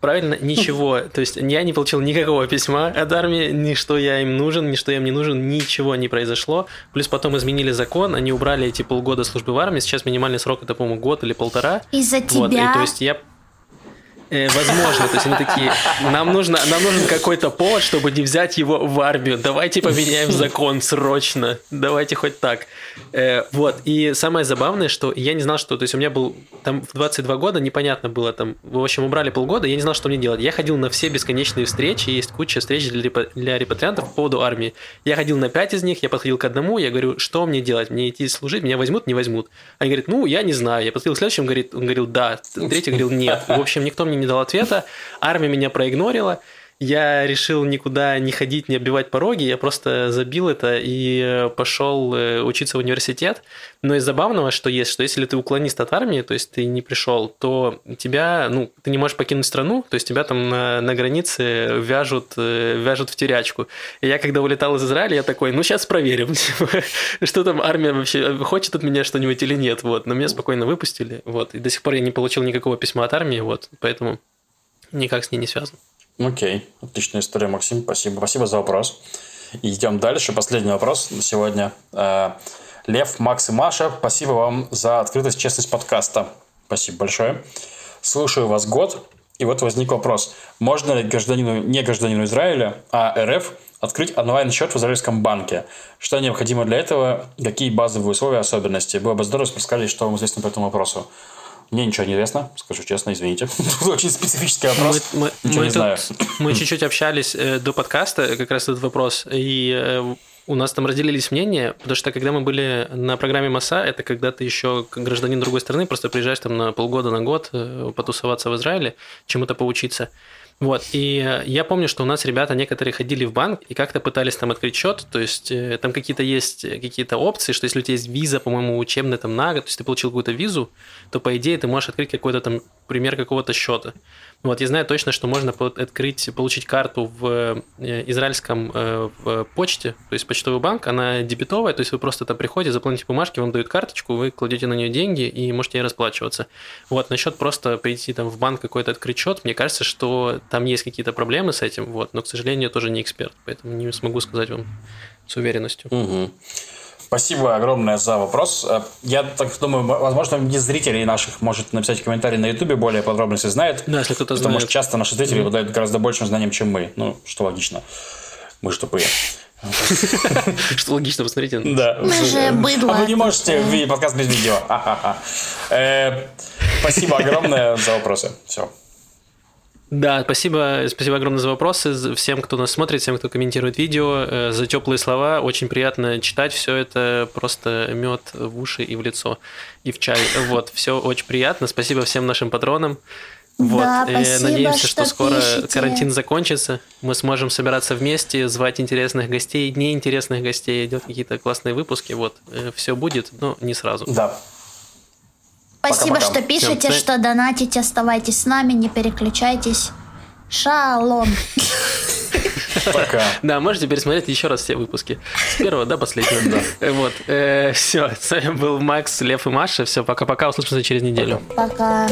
Speaker 1: Правильно, ничего. То есть я не получил никакого письма от армии, ни что я им нужен, ни что я им не нужен, ничего не произошло. Плюс потом изменили закон, они убрали эти полгода службы в армии, сейчас минимальный срок это, по-моему, год или полтора.
Speaker 2: Из-за тебя?
Speaker 1: Вот, и, то есть я Э, возможно, то есть они такие, нам, нужно, нам нужен какой-то повод, чтобы не взять его в армию. Давайте поменяем закон срочно. Давайте хоть так. Э, вот. И самое забавное, что я не знал, что... То есть у меня был там в 22 года, непонятно было там... В общем, убрали полгода, я не знал, что мне делать. Я ходил на все бесконечные встречи, есть куча встреч для, репа... для репатриантов по поводу армии. Я ходил на 5 из них, я подходил к одному, я говорю, что мне делать? Мне идти служить? Меня возьмут, не возьмут? Они говорят, ну, я не знаю. Я подходил к следующему, говорит, он говорил, да. Третий говорил, нет. В общем, никто мне не дал ответа. Армия меня проигнорила. Я решил никуда не ходить, не оббивать пороги, я просто забил это и э, пошел э, учиться в университет. Но из забавного, что есть, что если ты уклонист от армии, то есть ты не пришел, то тебя, ну, ты не можешь покинуть страну, то есть тебя там на, на границе вяжут, э, вяжут в терячку. И я когда улетал из Израиля, я такой, ну, сейчас проверим, что там армия вообще хочет от меня что-нибудь или нет, вот. Но меня спокойно выпустили, вот. И до сих пор я не получил никакого письма от армии, вот, поэтому никак с ней не связан.
Speaker 3: Окей, отличная история, Максим, спасибо. Спасибо за вопрос. Идем дальше. Последний вопрос на сегодня. Э, Лев, Макс и Маша, спасибо вам за открытость, честность подкаста. Спасибо большое. Слушаю вас год, и вот возник вопрос. Можно ли гражданину, не гражданину Израиля, а РФ открыть онлайн-счет в израильском банке? Что необходимо для этого? Какие базовые условия, особенности? Было бы здорово, если бы сказали, что вам известно по этому вопросу. Мне ничего не известно, скажу честно, извините. Очень специфический вопрос. Мы, мы, ничего
Speaker 1: мы
Speaker 3: не знаю.
Speaker 1: Мы чуть-чуть общались э, до подкаста, как раз этот вопрос, и э, у нас там разделились мнения, потому что когда мы были на программе МАСА, это когда ты еще гражданин другой страны, просто приезжаешь там на полгода, на год э, потусоваться в Израиле, чему-то поучиться. Вот, и э, я помню, что у нас ребята некоторые ходили в банк и как-то пытались там открыть счет, то есть э, там какие-то есть э, какие-то опции, что если у тебя есть виза, по-моему, учебная там на год, то есть ты получил какую-то визу, то по идее ты можешь открыть какой-то там пример какого-то счета. Вот, я знаю точно, что можно открыть, получить карту в э, израильском э, в почте, то есть почтовый банк, она дебетовая, то есть вы просто там приходите, заполните бумажки, вам дают карточку, вы кладете на нее деньги и можете ей расплачиваться. Вот, насчет просто прийти там в банк какой-то открыть счет, мне кажется, что там есть какие-то проблемы с этим, вот, но, к сожалению, я тоже не эксперт, поэтому не смогу сказать вам с уверенностью.
Speaker 3: Угу. Спасибо огромное за вопрос. Э, я так думаю, возможно, из зрителей наших может написать комментарий на Ютубе, более подробно, если знает.
Speaker 1: Да, если кто-то
Speaker 3: Потому
Speaker 1: знает.
Speaker 3: что часто наши зрители обладают mm-hmm. гораздо большим знанием, чем мы. Ну, что логично. Мы же тупые.
Speaker 1: Что логично, посмотрите.
Speaker 3: Да.
Speaker 2: Мы же быдло.
Speaker 3: А вы не можете видеть подкаст без видео. Э, спасибо огромное за вопросы. Все.
Speaker 1: Да, спасибо, спасибо огромное за вопросы, всем, кто нас смотрит, всем, кто комментирует видео, э, за теплые слова. Очень приятно читать все это, просто мед в уши и в лицо, и в чай. Вот, все очень приятно. Спасибо всем нашим патронам. Вот.
Speaker 2: Да, э, спасибо,
Speaker 1: Надеемся,
Speaker 2: что,
Speaker 1: что скоро
Speaker 2: пишете.
Speaker 1: карантин закончится. Мы сможем собираться вместе, звать интересных гостей, неинтересных гостей, делать какие-то классные выпуски. Вот, все будет, но не сразу.
Speaker 3: Да.
Speaker 2: Спасибо,
Speaker 3: Пока-пока.
Speaker 2: что пишете,
Speaker 1: Всем,
Speaker 2: что донатите. Оставайтесь с нами, не переключайтесь. Шалом.
Speaker 3: Пока.
Speaker 1: Да, можете пересмотреть еще раз все выпуски. С первого до последнего. Вот. Все, с вами был Макс, Лев и Маша. Все, пока-пока. Услышимся через неделю.
Speaker 2: Пока.